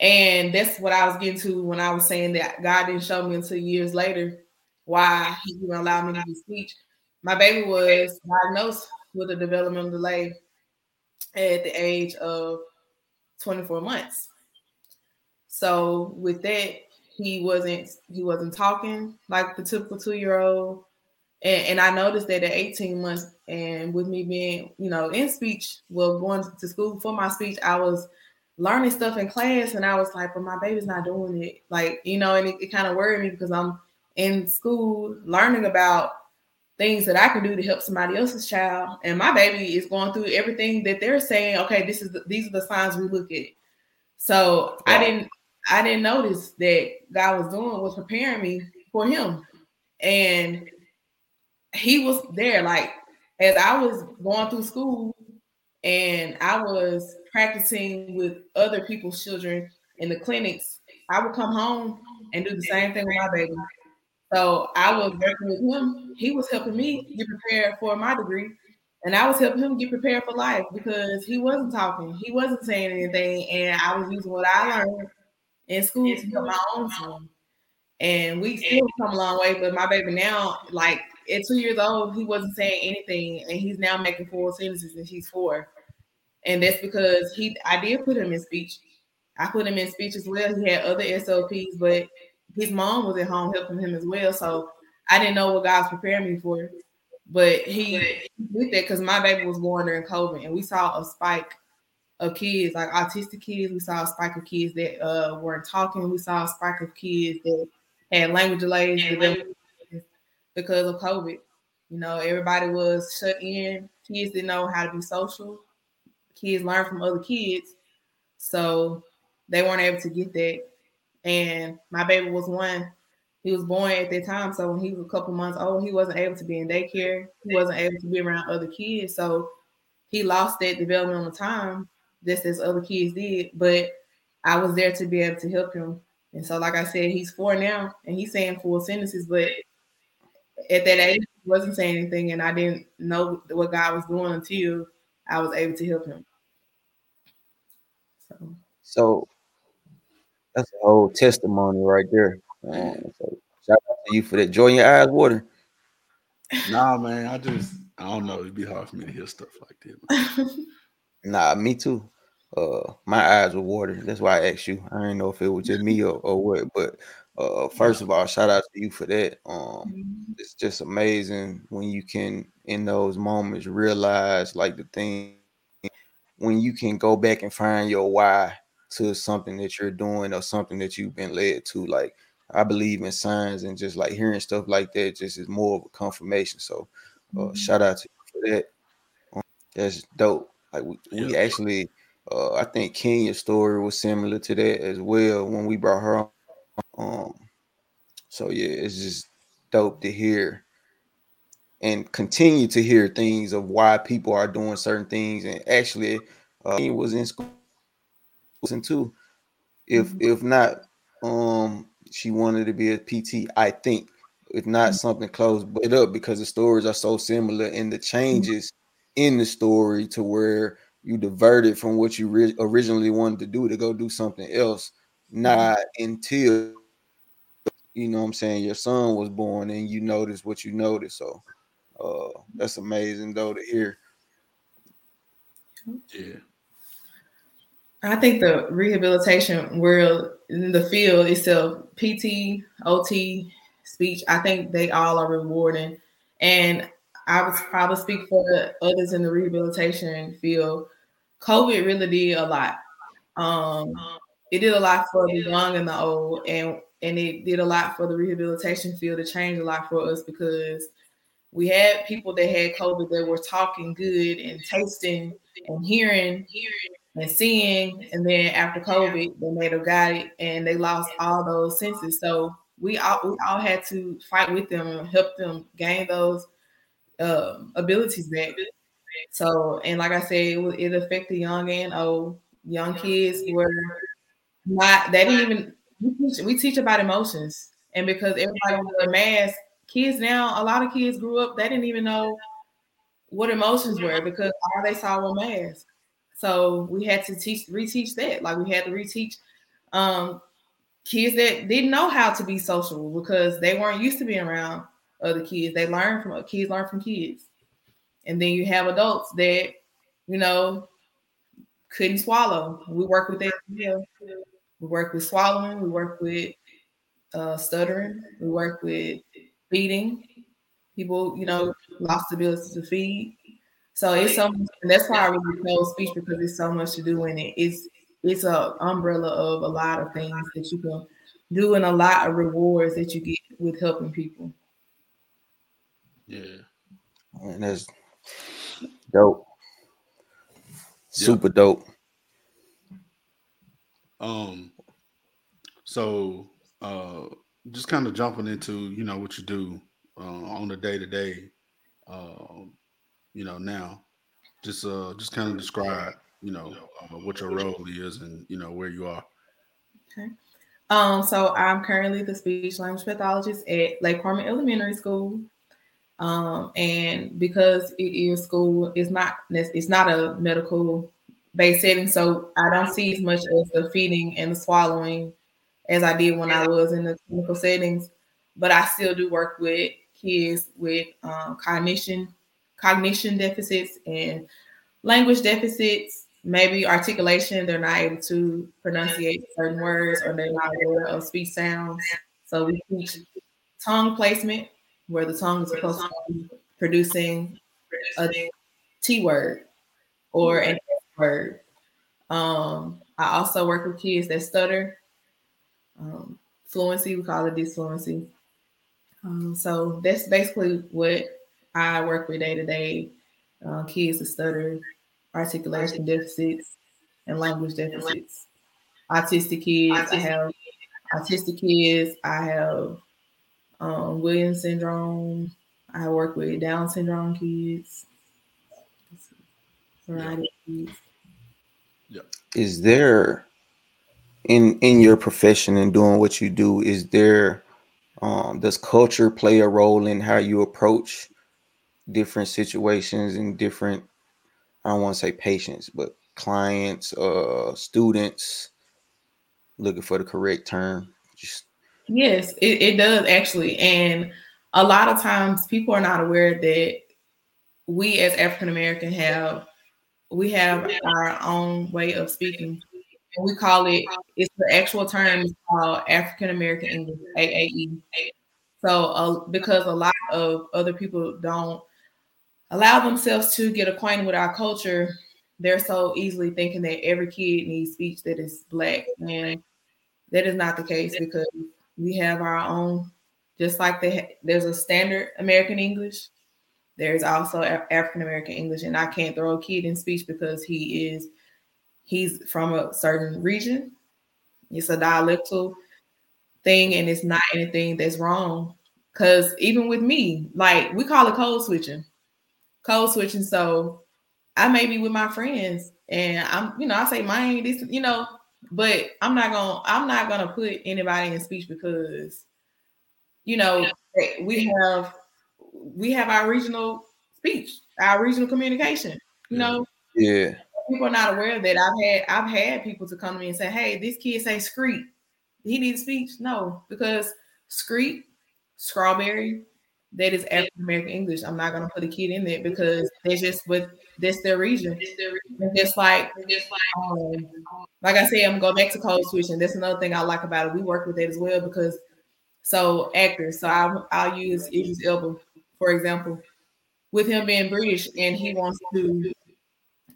And that's what I was getting to when I was saying that God didn't show me until years later why he even allowed me to do speech. My baby was diagnosed with a developmental delay at the age of 24 months. So with that, he wasn't he wasn't talking like the typical two-year-old. And, and I noticed that at 18 months, and with me being, you know, in speech, well, going to school for my speech, I was learning stuff in class, and I was like, but my baby's not doing it. Like, you know, and it, it kind of worried me because I'm in school learning about things that I can do to help somebody else's child, and my baby is going through everything that they're saying. Okay, this is the, these are the signs we look at. So I didn't I didn't notice that God was doing was preparing me for him, and he was there like as I was going through school and I was practicing with other people's children in the clinics, I would come home and do the same thing with my baby. So I was working with him. He was helping me get prepared for my degree. And I was helping him get prepared for life because he wasn't talking, he wasn't saying anything. And I was using what I learned in school to help my own son. And we still come a long way, but my baby now, like at two years old, he wasn't saying anything, and he's now making full sentences, and he's four. And that's because he, I did put him in speech. I put him in speech as well. He had other SLPs, but his mom was at home helping him as well. So I didn't know what God was preparing me for. But he did that because my baby was born during COVID, and we saw a spike of kids, like autistic kids. We saw a spike of kids that uh, weren't talking. We saw a spike of kids that had language delays [laughs] because of COVID. You know, everybody was shut in. Kids didn't know how to be social. Kids learn from other kids. So they weren't able to get that. And my baby was one. He was born at that time. So when he was a couple months old, he wasn't able to be in daycare. He wasn't able to be around other kids. So he lost that developmental time just as other kids did. But I was there to be able to help him. And so, like I said, he's four now and he's saying full sentences, but at that age, he wasn't saying anything, and I didn't know what God was doing until I was able to help him. So, so that's a whole testimony right there. Man. So shout out to you for that. Joy in your eyes, water. Nah, man, I just I don't know. It'd be hard for me to hear stuff like that. [laughs] nah, me too. Uh, my eyes were watered. That's why I asked you. I didn't know if it was just me or, or what, but uh, first of all, shout out to you for that. Um, mm-hmm. it's just amazing when you can, in those moments, realize like the thing when you can go back and find your why to something that you're doing or something that you've been led to. Like I believe in signs and just like hearing stuff like that just is more of a confirmation. So uh, mm-hmm. shout out to you for that. Um, that's dope. Like we, yeah. we actually uh, I think Kenya's story was similar to that as well when we brought her on. Um, so yeah, it's just dope to hear and continue to hear things of why people are doing certain things. And actually, uh, he was in school too. If mm-hmm. if not, um, she wanted to be a PT. I think if not mm-hmm. something close, but up because the stories are so similar and the mm-hmm. changes in the story to where you diverted from what you re- originally wanted to do to go do something else. Mm-hmm. Not until you know what I'm saying your son was born and you noticed what you noticed. So uh that's amazing though to hear. Yeah. I think the rehabilitation world the field itself, PT, OT, speech, I think they all are rewarding. And I would probably speak for others in the rehabilitation field. COVID really did a lot. Um, it did a lot for the young and the old, and and it did a lot for the rehabilitation field to change a lot for us because we had people that had COVID that were talking good and tasting and hearing, hearing, and seeing, and then after COVID, they may have got it and they lost all those senses. So we all we all had to fight with them and help them gain those uh, abilities back. So, and like I said, it, it affected young and old. Young kids were not. They didn't even. We teach, we teach about emotions, and because everybody wore a mask, kids now. A lot of kids grew up. They didn't even know what emotions were because all they saw were masks. So we had to teach, reteach that. Like we had to reteach um, kids that didn't know how to be social because they weren't used to being around other kids. They learn from kids, learn from kids. And then you have adults that, you know, couldn't swallow. We work with that. We work with swallowing. We work with uh, stuttering. We work with feeding. People, you know, lost the ability to feed. So it's so much, and that's why I really chose speech because there's so much to do in it. It's it's a umbrella of a lot of things that you can do and a lot of rewards that you get with helping people. Yeah. And that's dope. Super yep. dope. Um so uh just kind of jumping into you know what you do uh, on the day to day um you know, now. Just uh just kind of describe, you know, uh, what your role is and you know where you are. Okay. Um, so I'm currently the speech language pathologist at Lake Cormorant Elementary School. Um, and because it is school, it's not it's not a medical based setting, so I don't see as much as the feeding and the swallowing as I did when I was in the clinical settings. But I still do work with kids with um, cognition cognition deficits and language deficits, maybe articulation, they're not able to pronunciate certain words or they're not aware of speech sounds. So we teach tongue placement, where the tongue is supposed to be producing a T word or an S word. Um, I also work with kids that stutter. Um, fluency, we call it disfluency. Um, so that's basically what I work with day to day. Uh, kids that stutter, articulation deficits, and language deficits. Autistic kids, I have autistic kids, I have um, Williams syndrome. I work with Down syndrome kids. Variety yeah. kids. Yeah. Is there in in your profession and doing what you do, is there um, does culture play a role in how you approach different situations and different I don't want to say patients, but clients, uh students looking for the correct term. Just Yes, it, it does actually. And a lot of times people are not aware that we as African American have we have our own way of speaking. And we call it it's the actual term is called African American English AAE. So uh, because a lot of other people don't allow themselves to get acquainted with our culture, they're so easily thinking that every kid needs speech that is black. And that is not the case because we have our own, just like the, there's a standard American English, there's also African American English. And I can't throw a kid in speech because he is, he's from a certain region. It's a dialectal thing and it's not anything that's wrong. Because even with me, like we call it code switching. Code switching. So I may be with my friends and I'm, you know, I say mine, this, you know, but I'm not gonna I'm not gonna put anybody in speech because you know eh, we have we have our regional speech, our regional communication. You know, yeah. People are not aware of that I've had I've had people to come to me and say, "Hey, this kid say screet. He needs speech." No, because screet, strawberry, that is African American English. I'm not gonna put a kid in there because that's just what that's their region. And just like, just like, um, like I said, I'm gonna go back to code switching. That's another thing I like about it. We work with it as well because so actors. So I'll I'll use Idris Elba for example, with him being British and he wants to,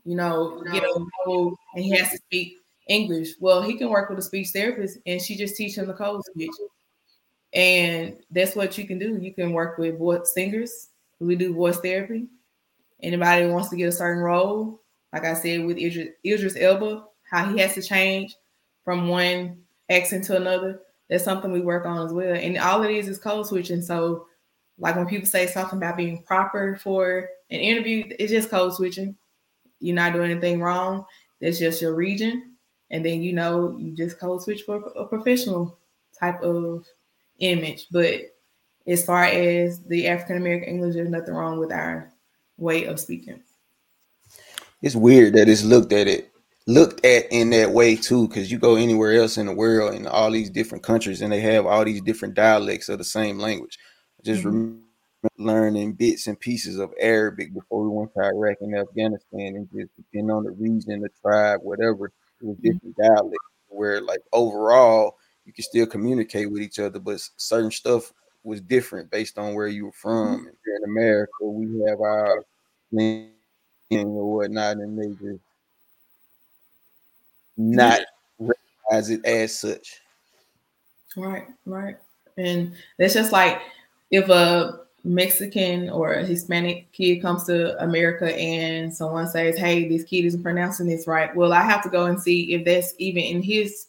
you know, get a role and he has to speak English. Well, he can work with a speech therapist and she just teach him the code switch. And that's what you can do. You can work with voice singers. We do voice therapy. Anybody wants to get a certain role, like I said with Idris, Idris Elba, how he has to change from one accent to another. That's something we work on as well. And all it is is code switching. So, like when people say something about being proper for an interview, it's just code switching. You're not doing anything wrong. That's just your region. And then you know you just code switch for a professional type of image. But as far as the African American English, there's nothing wrong with our way of speaking. It's weird that it's looked at it looked at in that way too, because you go anywhere else in the world in all these different countries and they have all these different dialects of the same language. I just mm-hmm. remember learning bits and pieces of Arabic before we went to Iraq and Afghanistan, and just depending on the region, the tribe, whatever, it was mm-hmm. different mm-hmm. dialects. Where like overall, you can still communicate with each other, but certain stuff was different based on where you were from. Mm-hmm. here in America, we have our thing or whatnot, and they just not recognize it as such. Right, right. And it's just like if a Mexican or a Hispanic kid comes to America and someone says, Hey, this kid isn't pronouncing this right. Well, I have to go and see if that's even in his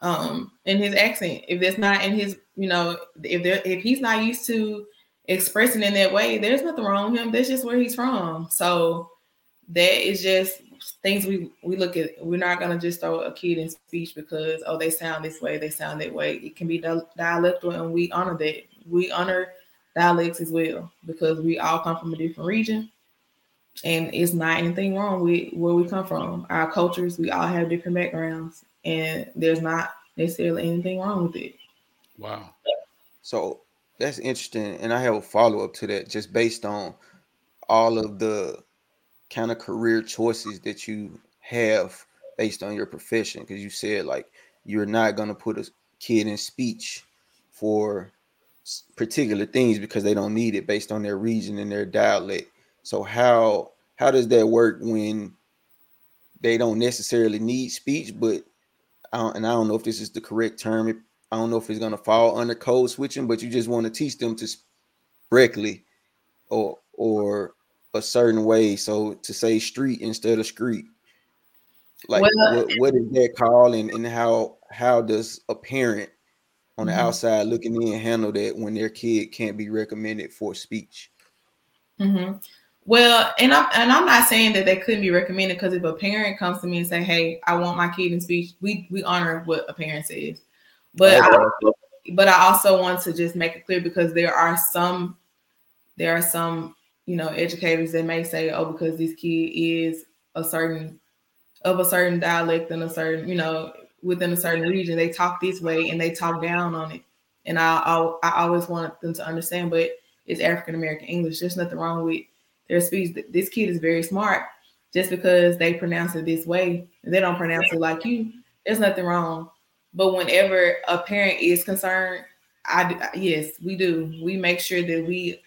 um in his accent. If that's not in his, you know, if there if he's not used to expressing in that way, there's nothing wrong with him. That's just where he's from. So that is just things we we look at. We're not gonna just throw a kid in speech because oh they sound this way, they sound that way. It can be dialectal, and we honor that. We honor dialects as well because we all come from a different region, and it's not anything wrong with where we come from. Our cultures, we all have different backgrounds, and there's not necessarily anything wrong with it. Wow. So that's interesting, and I have a follow up to that, just based on all of the kind of career choices that you have based on your profession because you said like you're not going to put a kid in speech for particular things because they don't need it based on their region and their dialect. So how how does that work when they don't necessarily need speech, but I don't, and I don't know if this is the correct term. I don't know if it's gonna fall under code switching, but you just want to teach them to speak correctly or or a certain way. So to say street instead of street. Like Well- what, what is that called and, and how how does a parent on the Mhm. outside looking in handle that when their kid can't be recommended for speech? hmm Well, and I'm and I'm not saying that they couldn't be recommended because if a parent comes to me and say, "Hey, I want my kid in speech," we we honor what a parent says. But I, but I also want to just make it clear because there are some there are some you know educators that may say, "Oh, because this kid is a certain of a certain dialect and a certain you know within a certain region, they talk this way and they talk down on it." And I I, I always want them to understand, but it's African American English. There's nothing wrong with their speech. This kid is very smart. Just because they pronounce it this way, and they don't pronounce it like you, there's nothing wrong. But whenever a parent is concerned, I yes, we do. We make sure that we,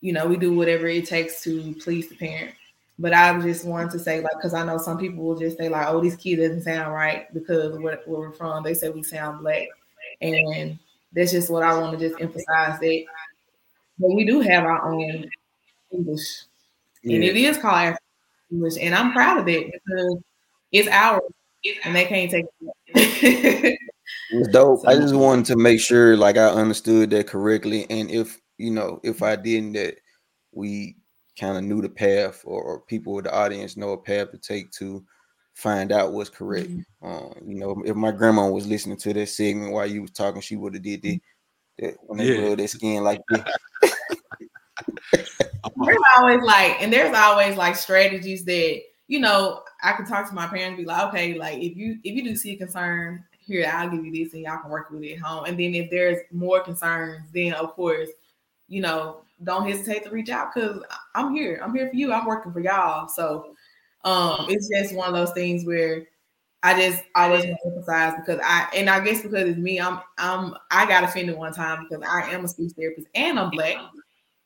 you know, we do whatever it takes to please the parent. But I just wanted to say, like, because I know some people will just say, like, oh, this kid doesn't sound right because where, where we're from. They say we sound black. And that's just what I want to just emphasize that but we do have our own English, and it is called African English, and I'm proud of it because it's ours, and they can't take it. [laughs] It's dope. I just wanted to make sure like I understood that correctly. And if you know, if I didn't, that we kind of knew the path or, or people with the audience know a path to take to find out what's correct. Um, you know, if my grandma was listening to that segment while you was talking, she would have did the, that when they Yeah. rub their skin like this. [laughs] there's always like, and there's always like strategies that you know I can talk to my parents, be like, okay, like if you if you do see a concern, here I'll give you this, and y'all can work with it at home. And then if there's more concerns, then of course, you know, don't hesitate to reach out because I'm here. I'm here for you. I'm working for y'all. So um, it's just one of those things where I just always want to emphasize because I and I guess because it's me, I'm I'm I got offended one time because I am a speech therapist and I'm black.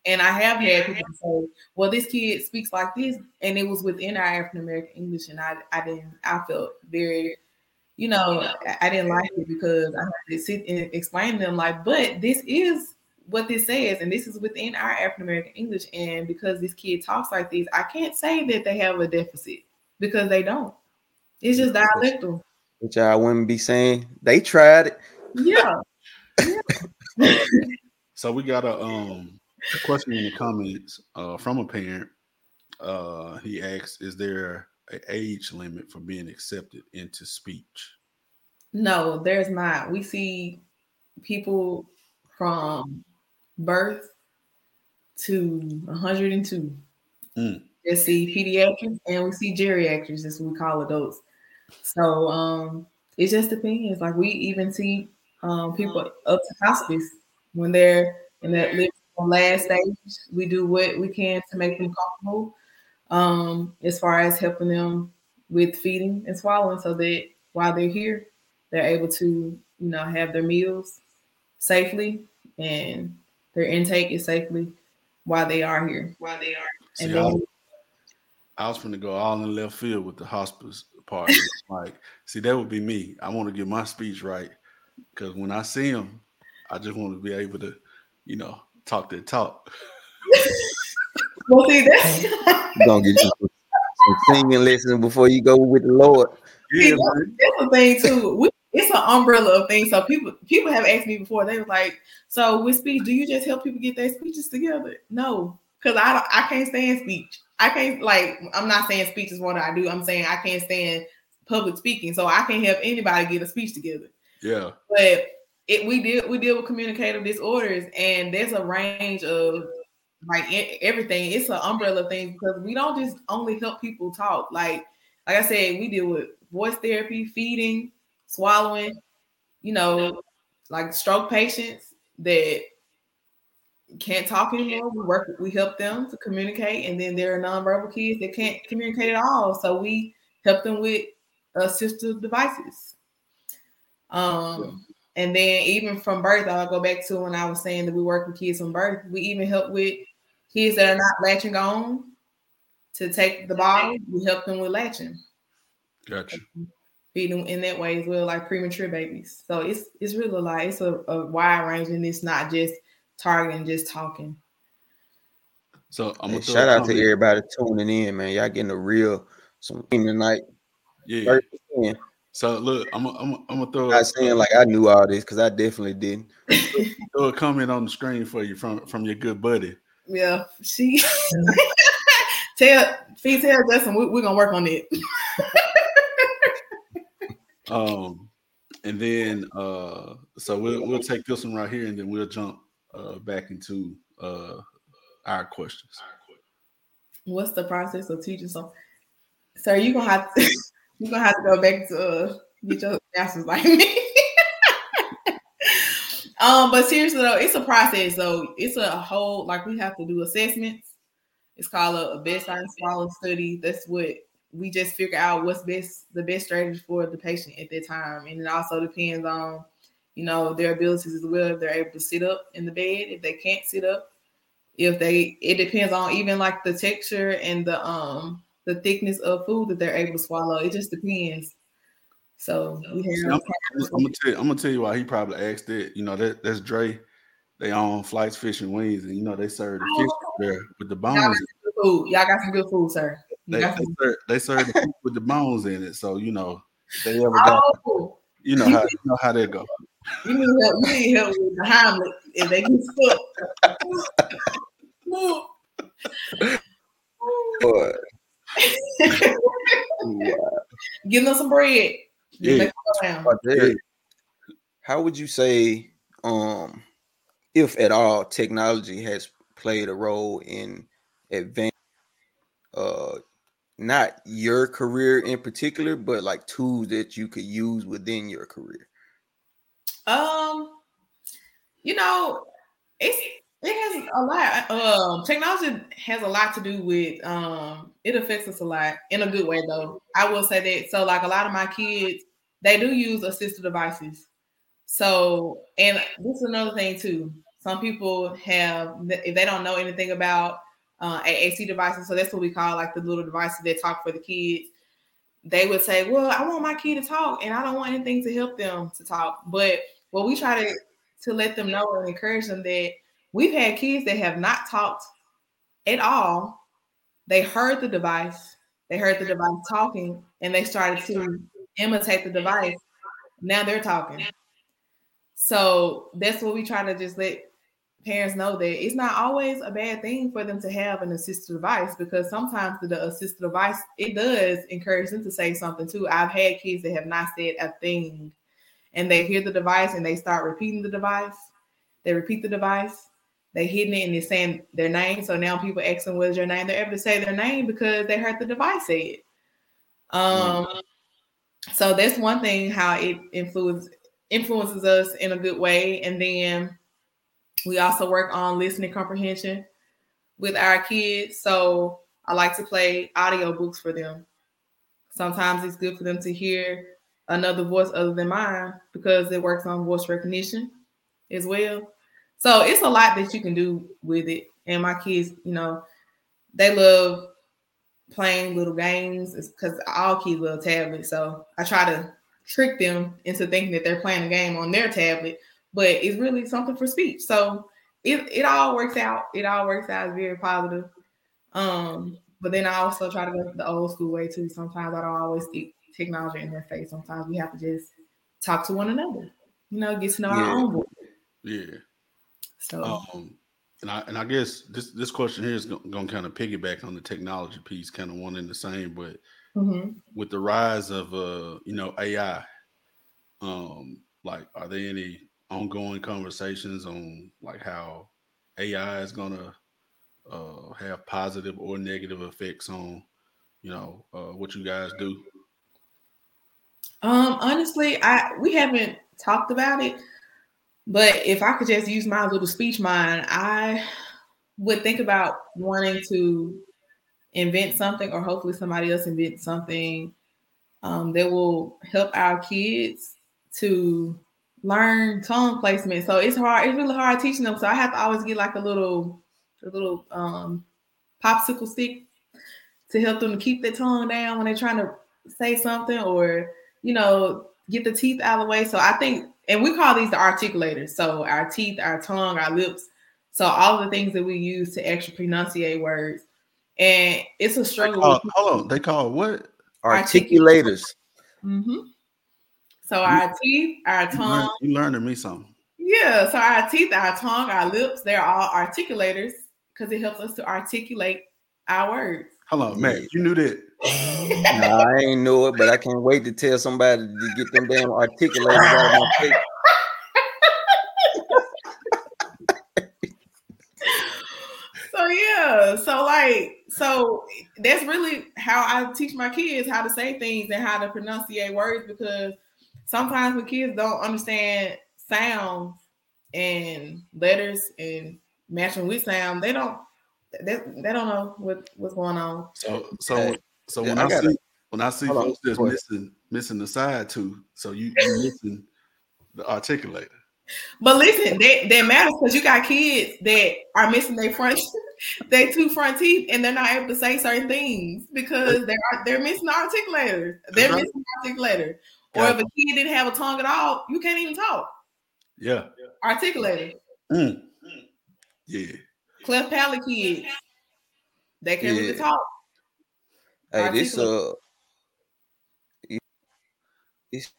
And I have had people say, well, this kid speaks like this, and it was within our African American English, and I I didn't I felt very, you know, I, I didn't like it because I had to sit and explain to them like, but this is what this says, and this is within our African American English, and because this kid talks like this, I can't say that they have a deficit because they don't. It's just dialectal. Which I wouldn't be saying they tried it. Yeah. [laughs] So we got a um a question in the comments uh, from a parent. Uh, he asks, "Is there an age limit for being accepted into speech?" No, there's not. We see people from birth to 102. Mm. We see pediatrics and we see geriatrics, as we call adults. So um, it just depends. Like we even see um, people up to hospice when they're in that living last stage. We do what we can to make them comfortable, um, as far as helping them with feeding and swallowing, so that while they're here, they're able to, you know, have their meals safely and their intake is safely while they are here. While they are. See, And I, then, was, I was going to go all in left field with the hospice part. [laughs] like, see, that would be me. I want to get my speech right because when I see them, I just want to be able to, you know, talk that talk. well, see, this. [laughs] You're gonna get you some, some singing lessons before you go with the Lord. see, Yeah, that's the thing too. We, it's an umbrella of things. So people people have asked me before. They were like, "So with speech, do you just help people get their speeches together?" No, because I don't, I can't stand speech. I can't like. I'm not saying speech is what I do. I'm saying I can't stand public speaking. So I can't help anybody get a speech together. yeah. but it we deal we deal with communicative disorders and there's a range of like everything. It's an umbrella thing because we don't just only help people talk. Like like i said we deal with voice therapy feeding swallowing you know like stroke patients that can't talk anymore. We work we help them to communicate and then there are nonverbal kids that can't communicate at all. So we help them with assistive devices. Um and then even from birth, I'll go back to when I was saying that we work with kids from birth. We even help with kids that are not latching on to take the bottle. We help them with latching. Gotcha. Feeding them in that way as well, like premature babies. So it's it's really like it's a, a wide range, and it's not just targeting, just talking. So I'm Hey, gonna shout a out to everybody tuning in, man. Y'all getting a real some tonight. Yeah. 30%. So look, I'm gonna I'm gonna- I'm gonna throw Not saying like I knew all this because I definitely didn't. [laughs] throw a comment on the screen for you from from your good buddy. Yeah, she [laughs] tell Fee tell Justin we, we're gonna work on it. [laughs] Um, and then uh, so we'll we'll take this one right here, and then we'll jump uh back into uh our questions. What's the process of teaching So, Sir, you gonna have to you gonna have to go back to uh, get your master's like me. [laughs] um, but seriously though, it's a process. So it's a whole like we have to do assessments. It's called a, a science swallow study. That's what we just figure out what's best the best strategy for the patient at that time. And it also depends on, you know, their abilities as well. If they're able to sit up in the bed, if they can't sit up, if they it depends on even like the texture and the um the thickness of food that they're able to swallow. It just depends. So we have I'm, I'm- I'm gonna tell you, I'm gonna tell you why he probably asked that. You know that that's Dre. They own Flights Fish and Wings, and you know they serve the fish Oh. there with the y'all got bones. some good food. Y'all got some good food, sir. They, they some- serve, they serve the fish with the bones in it. So you know they ever got Oh, you know how you know how that go. you need help. You need help with the Heimlich if they get stuck. [laughs] [laughs] But yeah, [laughs] Give them some bread. Yeah. Make it go down. but Derek, how would you say, um, if at all, technology has played a role in advancing, uh, not your career in particular, but like tools that you could use within your career? Um, you know, it's it has a lot. Um, technology has a lot to do with um. It affects us a lot in a good way, though. I will say that. So, like a lot of my kids, they do use assistive devices. So, and this is another thing too. Some people have if they don't know anything about uh, AAC devices, so that's what we call like the little devices that talk for the kids. They would say, "Well, I want my kid to talk, and I don't want anything to help them to talk." But what we try to to let them know and encourage them that we've had kids that have not talked at all. They heard the device, they heard the device talking, and they started to imitate the device. Now they're talking. So that's what we try to just let parents know that it's not always a bad thing for them to have an assistive device because sometimes the, assistive device it does encourage them to say something too. I've had kids that have not said a thing and they hear the device and they start repeating the device. They repeat the device, they hitting it and they're saying their name. So now people ask them what's your name. They're able to say their name because they heard the device say it. Um, so that's one thing how it influences influences us in a good way. And then we also work on listening comprehension with our kids. So I like to play audio books for them. Sometimes it's good for them to hear another voice other than mine because it works on voice recognition as well. So it's a lot that you can do with it. And my kids, you know, they love playing little games because all kids love tablets. So I try to trick them into thinking that they're playing a game on their tablet, but it's really something for speech. So it, it all works out. It all works out. It's very positive. Um, but then I also try to go the old school way too. Sometimes I don't always stick technology in their face. Sometimes we have to just talk to one another, you know, get to know Yeah. our own voice. Yeah. So Um, and I and I guess this this question here is going to kind of piggyback on the technology piece, kind of one and the same. But mhm. with the rise of uh, you know, AI, um, like, are there any ongoing conversations on like how AI is going to uh, have positive or negative effects on, you know, uh, what you guys do? Um, honestly, I we haven't talked about it, but if I could just use my little speech mind, I would think about wanting to invent something, or hopefully somebody else invent something um, that will help our kids to learn tongue placement. So it's hard. It's really hard teaching them. So I have to always get like a little, a little um popsicle stick to help them keep their tongue down when they're trying to say something or you know get the teeth out of the way. So I think, and we call these the articulators. So our teeth, our tongue, our lips. So all the things that we use to actually pronunciate words. And it's a struggle. Call, hold on, they call what? Articulators. Mm-hmm. So our teeth, our tongue. You, learn, learning me something. Yeah. So our teeth, our tongue, our lips, they're all articulators because it helps us to articulate our words. Hold on, Matt. You knew that. Nah, I ain't know it, but I can't wait to tell somebody to get them damn articulators out of my face. so yeah, so like, so that's really how I teach my kids how to say things and how to pronunciate words because sometimes when kids don't understand sounds and letters and matching with sound, they don't they, they don't know what what's going on. So so so when I, I see when I see folks just missing missing the side too, so you you missing the articulator. But listen, that that matters because you got kids that are missing their front, [laughs] their two front teeth, and they're not able to say certain things because they're they're missing the articulator. They're missing the articulator. Or if a kid didn't have a tongue at all, you can't even talk. Yeah. Articulator. Mm. Yeah. Cleft palate kids. They can't yeah. really talk. Hey, this uh it's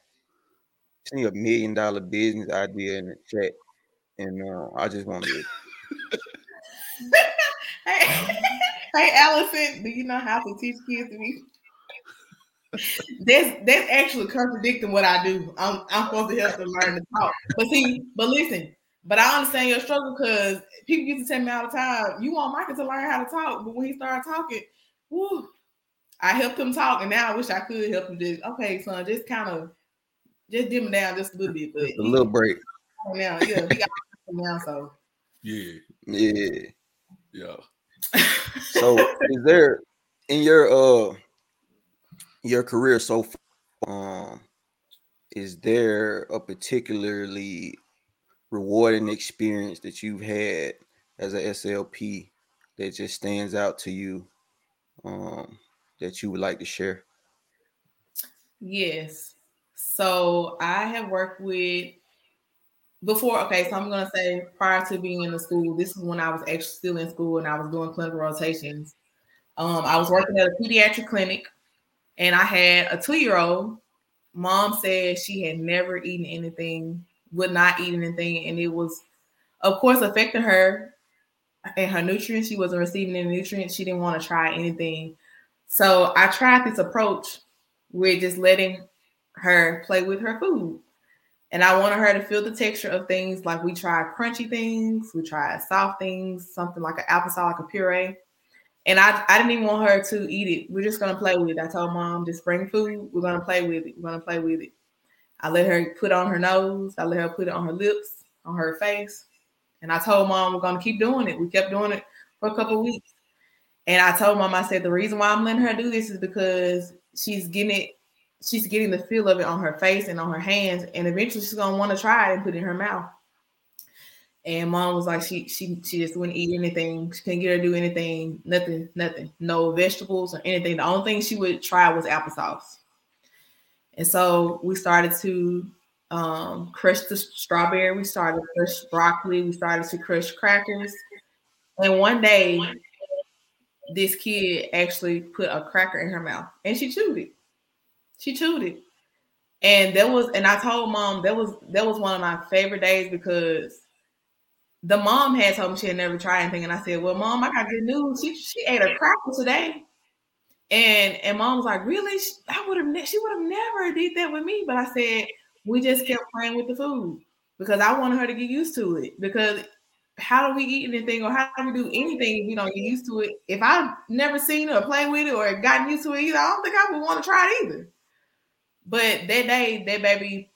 a million dollar business idea in the chat, and uh, I just want to. hey, hey, Allison, do you know how to teach kids to be? that's that's actually contradicting what I do. I'm I'm supposed to help them learn to talk, but see, but listen, but I understand your struggle because people used to tell me all the time, you want Michael to learn how to talk, but when he started talking, whoo, I helped him talk, and now I wish I could help him just okay, son, just kind of just dim him down just a little bit, but a little break. Now, yeah, he got [laughs] now, so yeah, yeah, yeah. so is there in your uh your career so far, um is there a particularly rewarding experience that you've had as a SLP that just stands out to you um, that you would like to share? Yes. So I have worked with before. Okay, so I'm gonna say prior to being in the school, this is when I was actually still in school and I was doing clinical rotations. Um, I was working at a pediatric clinic, and I had a two-year-old. Mom said she had never eaten anything would not eat anything, and it was, of course, affecting her and her nutrients. She wasn't receiving any nutrients. She didn't want to try anything. So I tried this approach with just letting her play with her food. And I wanted her to feel the texture of things like we tried crunchy things, we tried soft things, something like an apple applesauce, like a puree. And I, I didn't even want her to eat it. We're just gonna play with it. I told mom, just bring food. We're gonna play with it. We're gonna play with it. I let her put on her nose. I let her put it on her lips, on her face. And I told mom we're gonna keep doing it. We kept doing it for a couple weeks. And I told mom, I said the reason why I'm letting her do this is because she's getting it, she's getting the feel of it on her face and on her hands, and eventually she's gonna want to try it and put it in her mouth. And mom was like, she she she just wouldn't eat anything. She couldn't get her to do anything, nothing, nothing, no vegetables or anything. The only thing she would try was applesauce. And so we started to um, crush the strawberry, we started to crush broccoli, we started to crush crackers. And one day, this kid actually put a cracker in her mouth and she chewed it. She chewed it. And that was, and I told mom that was that was one of my favorite days because the mom had told me she had never tried anything. And I said, Well, mom, I got good news. She she ate a cracker today. And and mom was like, really? I would have she would have never did that with me. But I said we just kept playing with the food because I wanted her to get used to it. Because how do we eat anything or how do we do anything if we don't get used to it? If I've never seen it or played with it or gotten used to it either, I don't think I would want to try it either. But that day, that baby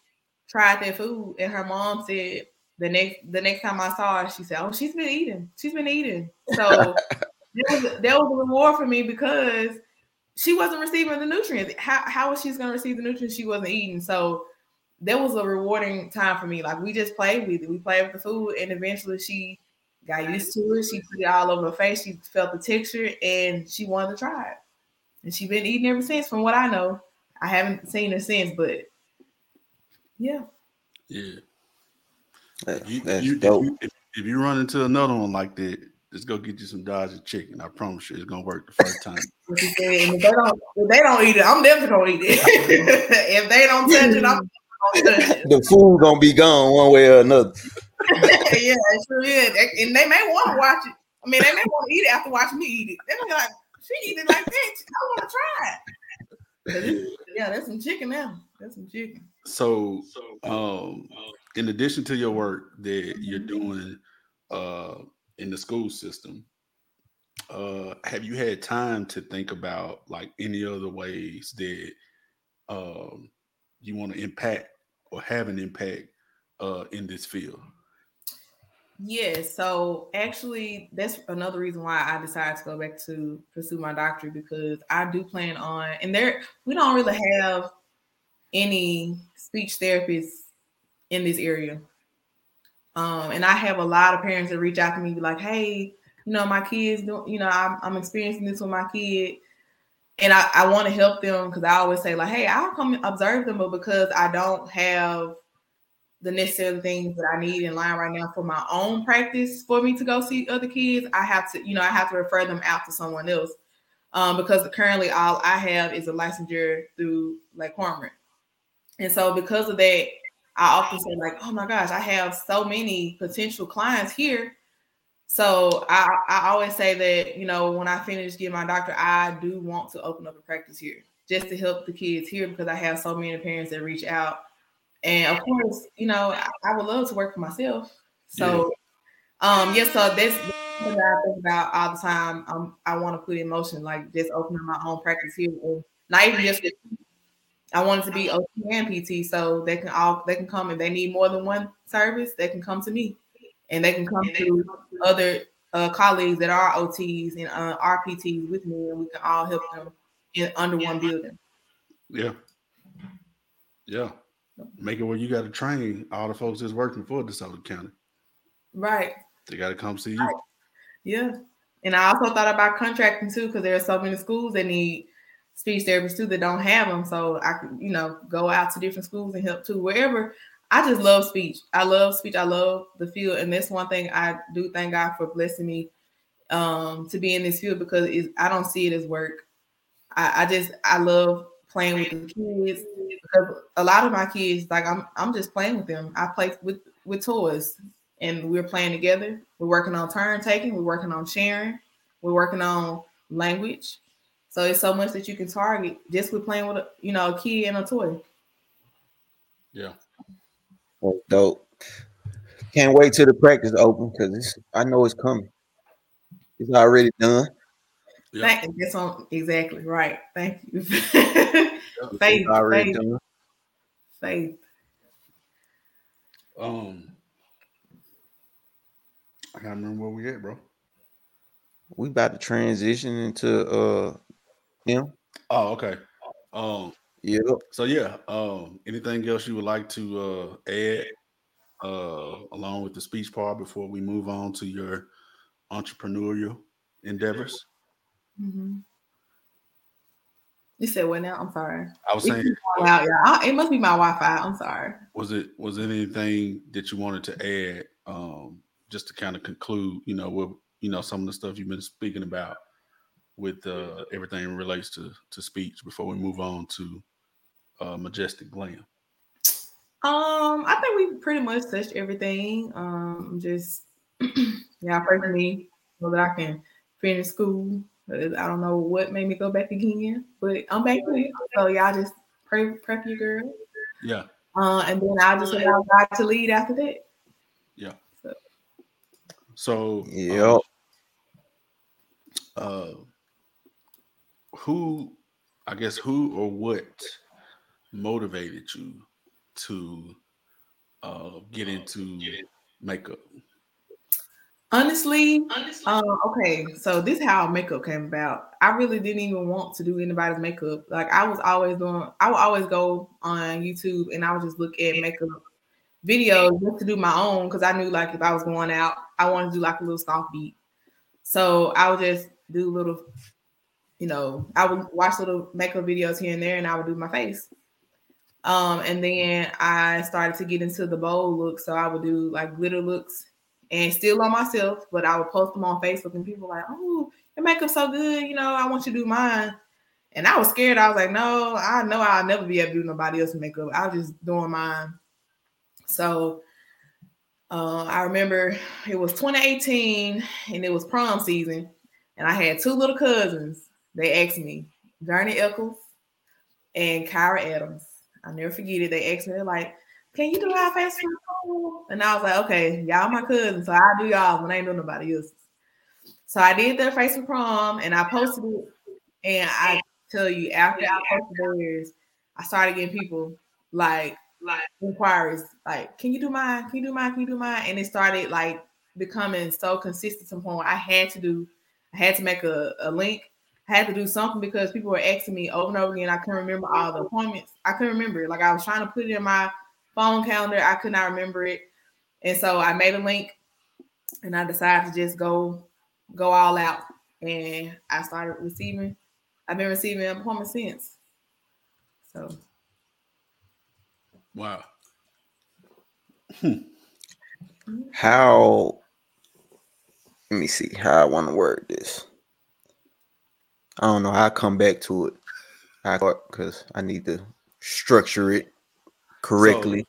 tried that food, and her mom said the next the next time I saw her, she said, "Oh, she's been eating. She's been eating." So [laughs] that was that was a reward for me because she wasn't receiving the nutrients. How how was she going to receive the nutrients she wasn't eating? So that was a rewarding time for me. Like we just played with it. We played with the food, and eventually she got used to it. She put it all over her face. She felt the texture, and she wanted to try it. And she's been eating ever since, from what I know. I haven't seen her since, but yeah. Yeah. That- You, that's you, if, dope. you, if, if you run into another one like that, just go get you some Dodge's chicken. I promise you, it's gonna work the first time. [laughs] What you said. And if they don't, if they don't eat it, I'm definitely gonna eat it. [laughs] if they don't touch it, I'm gonna touch it. The food gonna be gone one way or another. [laughs] yeah, it sure is. And they may want to watch it. I mean, they may want to eat it after watching me eat it. They may be like, she eat it like that. I want to try it. 'Cause it's- Yeah, that's some chicken now. That's some chicken. So, um, in addition to your work that you're doing uh, in the school system, uh, have you had time to think about like any other ways that um, you want to impact or have an impact uh, in this field? Yes. So actually, that's another reason why I decided to go back to pursue my doctorate because I do plan on, and there we don't really have any speech therapists in this area. Um, and I have a lot of parents that reach out to me, be like, "Hey, you know, my kids, do, you know, I'm, I'm experiencing this with my kid, and I, I want to help them because I always say like, hey, I'll come observe them, but because I don't have the necessary things that I need in line right now for my own practice for me to go see other kids, I have to, you know, I have to refer them out to someone else. Um, because currently all I have is a licensure through Lake Cormorant. And so because of that, I often say, like, oh my gosh, I have so many potential clients here. So I, I always say that, you know, when I finish getting my doctor, I do want to open up a practice here just to help the kids here because I have so many parents that reach out and of course, you know, I, I would love to work for myself. So, um, yes, so that's something that I think about all the time. Um, I want to put in motion, like just opening my own practice here, and not even just. I want it to be OT and PT, so they can all they can come if they need more than one service, they can come to me, and they can come to other uh, colleagues that are OTs and uh, RPTs with me, and we can all help them in under one building. Yeah. Yeah. Make it where you got to train all the folks that's working for DeSoto County. Right. They got to come see you. Yeah. And I also thought about contracting too, because there are so many schools that need speech therapists too that don't have them. So I could, you know, go out to different schools and help too. Wherever I just love speech. I love speech. I love the field. And that's one thing I do thank God for blessing me um to be in this field because I don't see it as work. I, I just I love playing with the kids because a lot of my kids, like I'm I'm just playing with them. I play with with toys and we're playing together. We're working on turn taking, we're working on sharing, we're working on language. So it's so much that you can target just with playing with a you know a kid and a toy. Yeah. That's dope. Can't wait till the practice open because I know it's coming. It's already done. Yeah. Thank that's on exactly right. Thank you. [laughs] It's faith, already faith, done. faith. Um, I gotta remember where we at, bro. We about to transition into uh him. Oh, okay. Um, Yep. so yeah. Um, anything else you would like to uh add uh along with the speech part before we move on to your entrepreneurial endeavors? Mhm. You said what now? I'm sorry. I was We saying, out, yeah. I- It must be my Wi-Fi. I'm sorry. was it was it anything that you wanted to add um just to kind of conclude, you know, what you know, some of the stuff you've been speaking about with uh everything relates to to speech before we move on to uh majestic glam. Um, I think we pretty much touched everything. Um, just [clears throat] yeah, pray for me so that I can finish school. 'cause I don't know what made me go back again, but I'm back here. So y'all just pray, pray for your girl. Yeah. Uh, and then I'll just allow God to lead after that. Yeah. So Yep. uh who I guess who or what motivated you to uh get into makeup? Honestly, um, okay, so this how makeup came about. I really didn't even want to do anybody's makeup. Like I was always doing, I would always go on YouTube and I would just look at makeup videos just to do my own because I knew like if I was going out, I wanted to do like a little soft beat. So I would just do little, you know, I would watch little makeup videos here and there, and I would do my face. Um, and then I started to get into the bold look, so I would do like glitter looks and still on myself, but I would post them on Facebook, and people like, "Oh, your makeup's so good, you know, I want you to do mine." And I was scared. I was like, "No, I know I'll never be able to do nobody else's makeup. I was just doing mine." So uh, I remember it was 2018 and it was prom season, and I had two little cousins. They asked me, Journey Eccles and Kyra Adams. I'll never forget it. They asked me, like, Can you do our face for prom? And I was like, Okay, y'all my cousins, so I do y'all when I ain't nobody else. So I did their face for prom and I posted it. And I tell you, after I posted theirs, I started getting people like like inquiries like can you do mine can you do mine can you do mine and it started like becoming so consistent to the point where i had to do i had to make a, a link I had to do something because people were asking me over and over again i couldn't remember all the appointments i couldn't remember like i was trying to put it in my phone calendar i could not remember it and so i made a link and i decided to just go go all out and i started receiving i've been receiving appointments since so Wow. Hmm. How? Let me see how I want to word this. I don't know. I'll come back to it. I because I need to structure it correctly.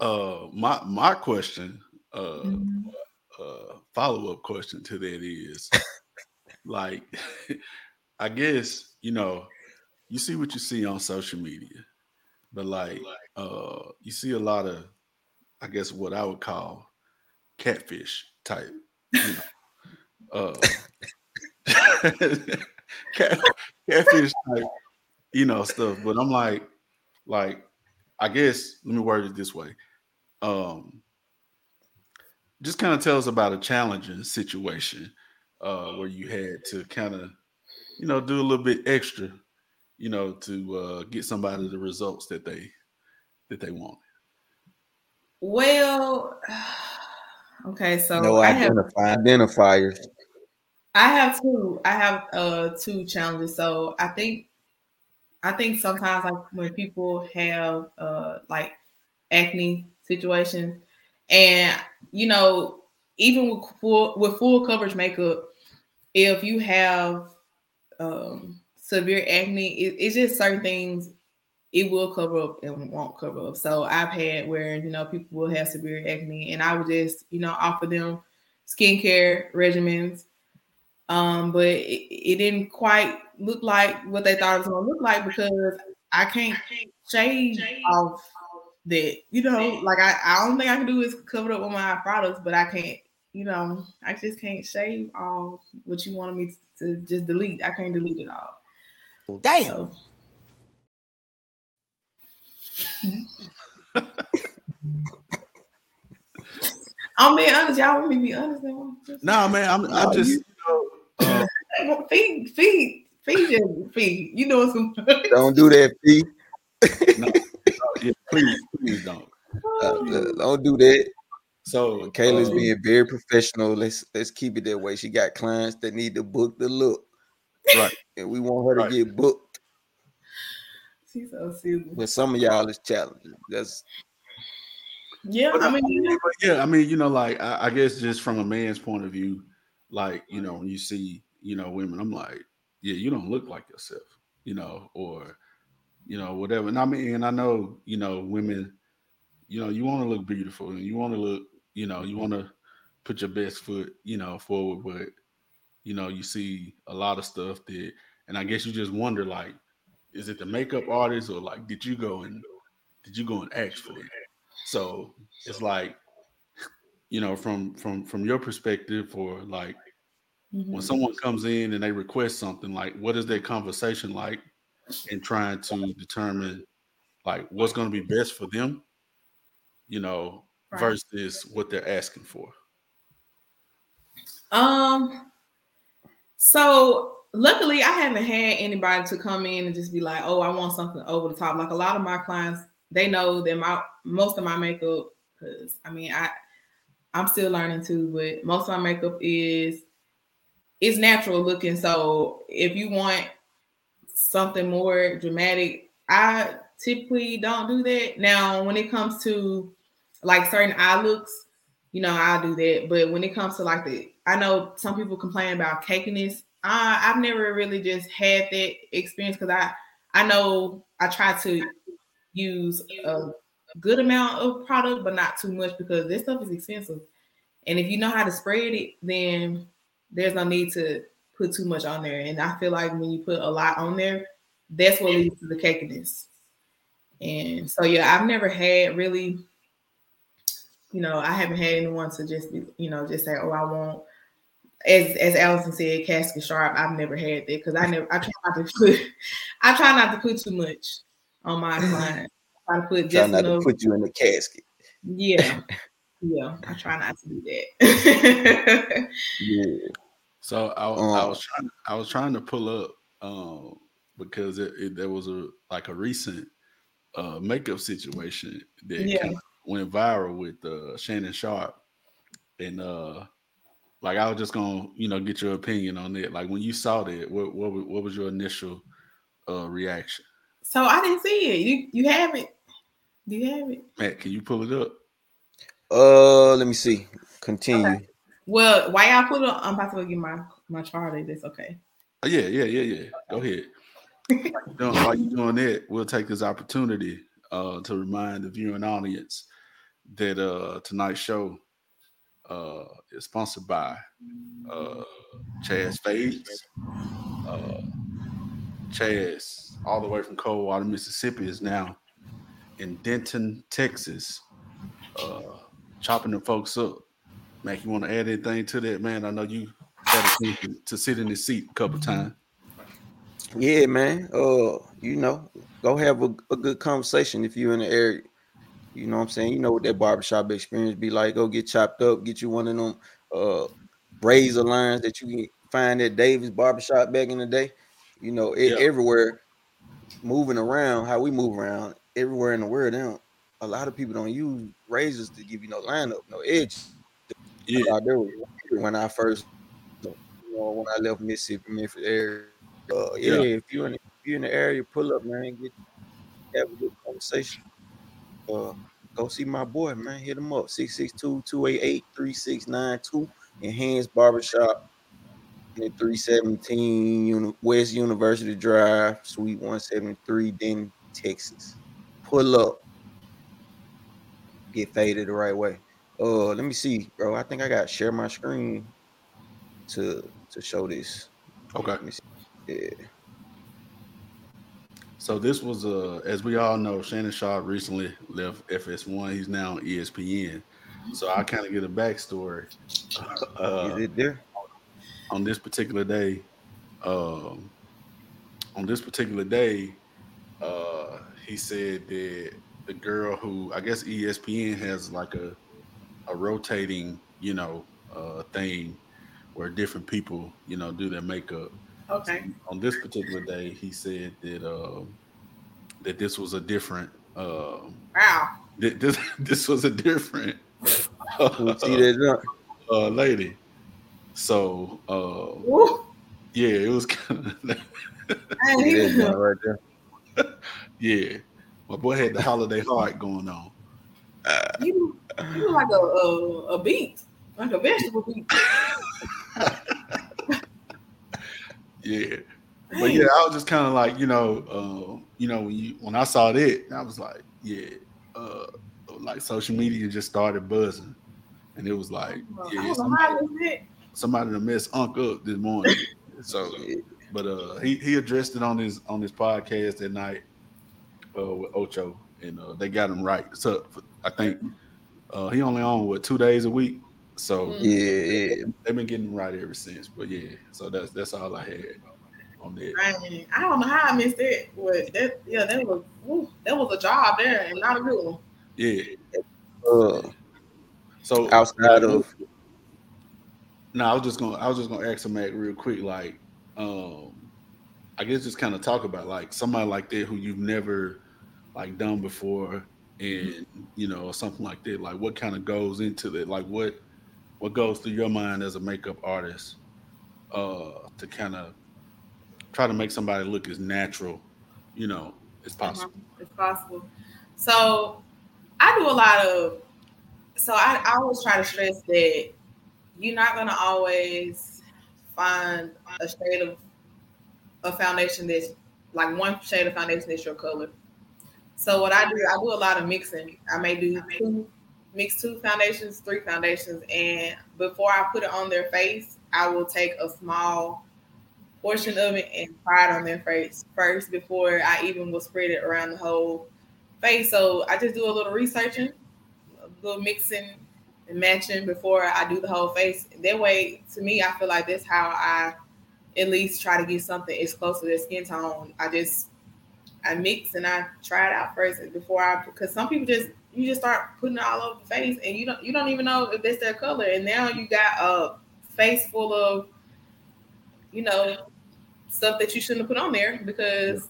So, uh, my my question, uh, mm-hmm. uh follow up question to that is, like, [laughs] I guess you know, you see what you see on social media but like uh you see a lot of I guess what I would call catfish type, you know. uh cat, [laughs] catfish type, you know, stuff. But I'm like, like, I guess let me word it this way. Um just kind of tell us about a challenging situation uh where you had to kind of, you know, do a little bit extra you know, to uh, get somebody the results that they that they want? Well, [sighs] okay, so no I identify, have, identifiers. I have two. I have uh two challenges. So I think I think sometimes like when people have uh like acne situations, and you know, even with full with full coverage makeup, if you have um severe acne, it, it's just certain things it will cover up and won't cover up. So I've had where you know people will have severe acne, and I would just you know offer them skincare regimens, um, but it, it didn't quite look like what they thought it was going to look like because I can't shave off that. You know, like I, I don't think I can do is cover it up with my products, but I can't. You know, I just can't shave off what you wanted me to just delete. I can't delete it all. Damn. [laughs] [laughs] I'm being honest. Y'all want me to be honest? No, nah, man. I'm, I'm oh, just. You know, [laughs] uh, feed, feed, feed, you, feed. You know some. [laughs] don't do that, feed. no, no, please, please don't. Uh, uh, don't do that. So Kayla's um, being very professional. Let's let's keep it that way. She got clients that need to book the look. Right. and we want her to get booked. She's so silly. But some of y'all is challenging. That's yeah, I mean, yeah, I mean, you know, like I, I, guess just from a man's point of view, like you know, when you see, you know, women, I'm like, yeah, you don't look like yourself, you know, or you know, whatever. And I mean, and I know, you know, women, you know, you want to look beautiful and you want to look, you know, you want to put your best foot, you know, forward, but you know, you see a lot of stuff that, and I guess you just wonder, like, is it the makeup artist or like, did you go and did you go and ask for it? So it's like, you know, from from from your perspective, or like mm-hmm. when someone comes in and they request something, like, what is their conversation like in trying to determine like what's going to be best for them, you know, right. versus what they're asking for. Um. So luckily, I haven't had anybody to come in and just be like, "Oh, I want something over the top." Like a lot of my clients, they know that my most of my makeup, because I mean, I I'm still learning too, but most of my makeup is is natural looking. So if you want something more dramatic, I typically don't do that. Now, when it comes to like certain eye looks, you know, I'll do that. But when it comes to like the, I know some people complain about cakiness. Uh, I've never really just had that experience because I, I know I try to use a good amount of product, but not too much because this stuff is expensive. And if you know how to spread it, then there's no need to put too much on there. And I feel like when you put a lot on there, that's what leads to the cakiness. And so yeah, I've never had really, you know, I haven't had anyone to just you know, just say, oh, I want as as Allison said, casket sharp. I've never had that because I never I try not to put [laughs] I try not to put too much on my [laughs] client. I try to put just not enough. to put you in the casket. Yeah. [laughs] yeah. I try not to do that. [laughs] yeah. So I, um, I was trying I was trying to pull up um because it, it, there was a like a recent uh makeup situation that yeah. kind went viral with uh Shannon Sharpe and uh like I was just gonna you know get your opinion on it. Like when you saw that, what what what was your initial uh reaction? So I didn't see it. You you have it. Do you have it? Matt, can you pull it up? Uh, let me see. Continue. Okay. Well, why y'all put it? I'm about to go get my my chart. That's okay. Oh, yeah, yeah, yeah, yeah. Go ahead. [laughs] while you're doing that, we'll take this opportunity uh, to remind the viewing audience that uh, tonight's show uh, is sponsored by uh, Chaz Fades. Chaz, all the way from Coldwater, Mississippi, is now in Denton, Texas, uh, chopping the folks up. Mac, you want to add anything to that, man? I know you had a to sit in the seat a couple times. Yeah, man. Uh, you know, go have a, a good conversation if you're in the area. You know what I'm saying? You know what that barbershop experience be like. Go get chopped up, get you one of them uh razor lines that you can find at Davis Barbershop back in the day. You know, it, yeah. everywhere moving around, how we move around, everywhere in the world, now a lot of people don't use razors to give you no lineup, no edge. Yeah. I do when I first, you know, when I left Mississippi, Memphis area. Uh, yeah, yeah, if you're in if you're in the area, pull up, man, get have a good conversation. Uh, go see my boy, man. Hit him up 662-288-3692 Enhanced Barbershop in 317 West University Drive, Suite 173, Denton, Texas. Pull up. Get faded the right way. Uh, let me see, bro. I think I got share my screen to to show this. Okay. Let me see. Yeah. So this was uh as we all know, Shannon Sharpe recently left FS1. He's now on ESPN. So I kind of get a backstory. [laughs] Uh, Is it there? On this particular day, um, on this particular day, uh, he said that the girl who I guess ESPN has like a a rotating, you know, uh, thing where different people, you know, do their makeup. Okay. So on this particular day, he said that uh, that this was a different. Uh, wow. That this [laughs] this was a different. see that uh, lady. So uh, yeah, it was [laughs] kind of. right there. [laughs] yeah, my boy had the holiday heart going on. You you like a, a, a beet, like a vegetable beet. [laughs] yeah. But yeah, I was just kind of like, you know, uh, you know, when you when I saw that, I was like, yeah, uh, like social media just started buzzing, and it was like, yeah, somebody, somebody to mess Unc up this morning. [laughs] so, but uh, he he addressed it on his on his podcast that night uh, with Ocho, and uh, they got him right. So I think uh, he only on what two days a week. So yeah, yeah, they've been getting right ever since. But yeah, so that's that's all I had on that. I, I don't know how I missed it, but that yeah, that was whew, that was a job there and not a good one. Yeah. Uh, so outside of No, I was just gonna I was just gonna ask him Mac real quick, like, um, I guess just kind of talk about like somebody like that who you've never like done before, and you know, or something like that. Like, what kind of goes into that? Like, what what goes through your mind as a makeup artist uh, to kind of try to make somebody look as natural, you know, as possible. Uh-huh. As possible. So I do a lot of. So I, I always try to stress that you're not gonna always find a shade of a foundation that's like one shade of foundation that's your color. So what I do, I do a lot of mixing. I may do two, mix two foundations, three foundations, and before I put it on their face, I will take a small portion of it and try it on their face first before I even will spread it around the whole face. So I just do a little researching, a little mixing and matching before I do the whole face. That way, to me, I feel like that's how I at least try to get something as close to their skin tone. I just I mix and I try it out first before I because some people just you just start putting it all over the face and you don't you don't even know if that's their color and now you got a face full of you know stuff that you shouldn't have put on there because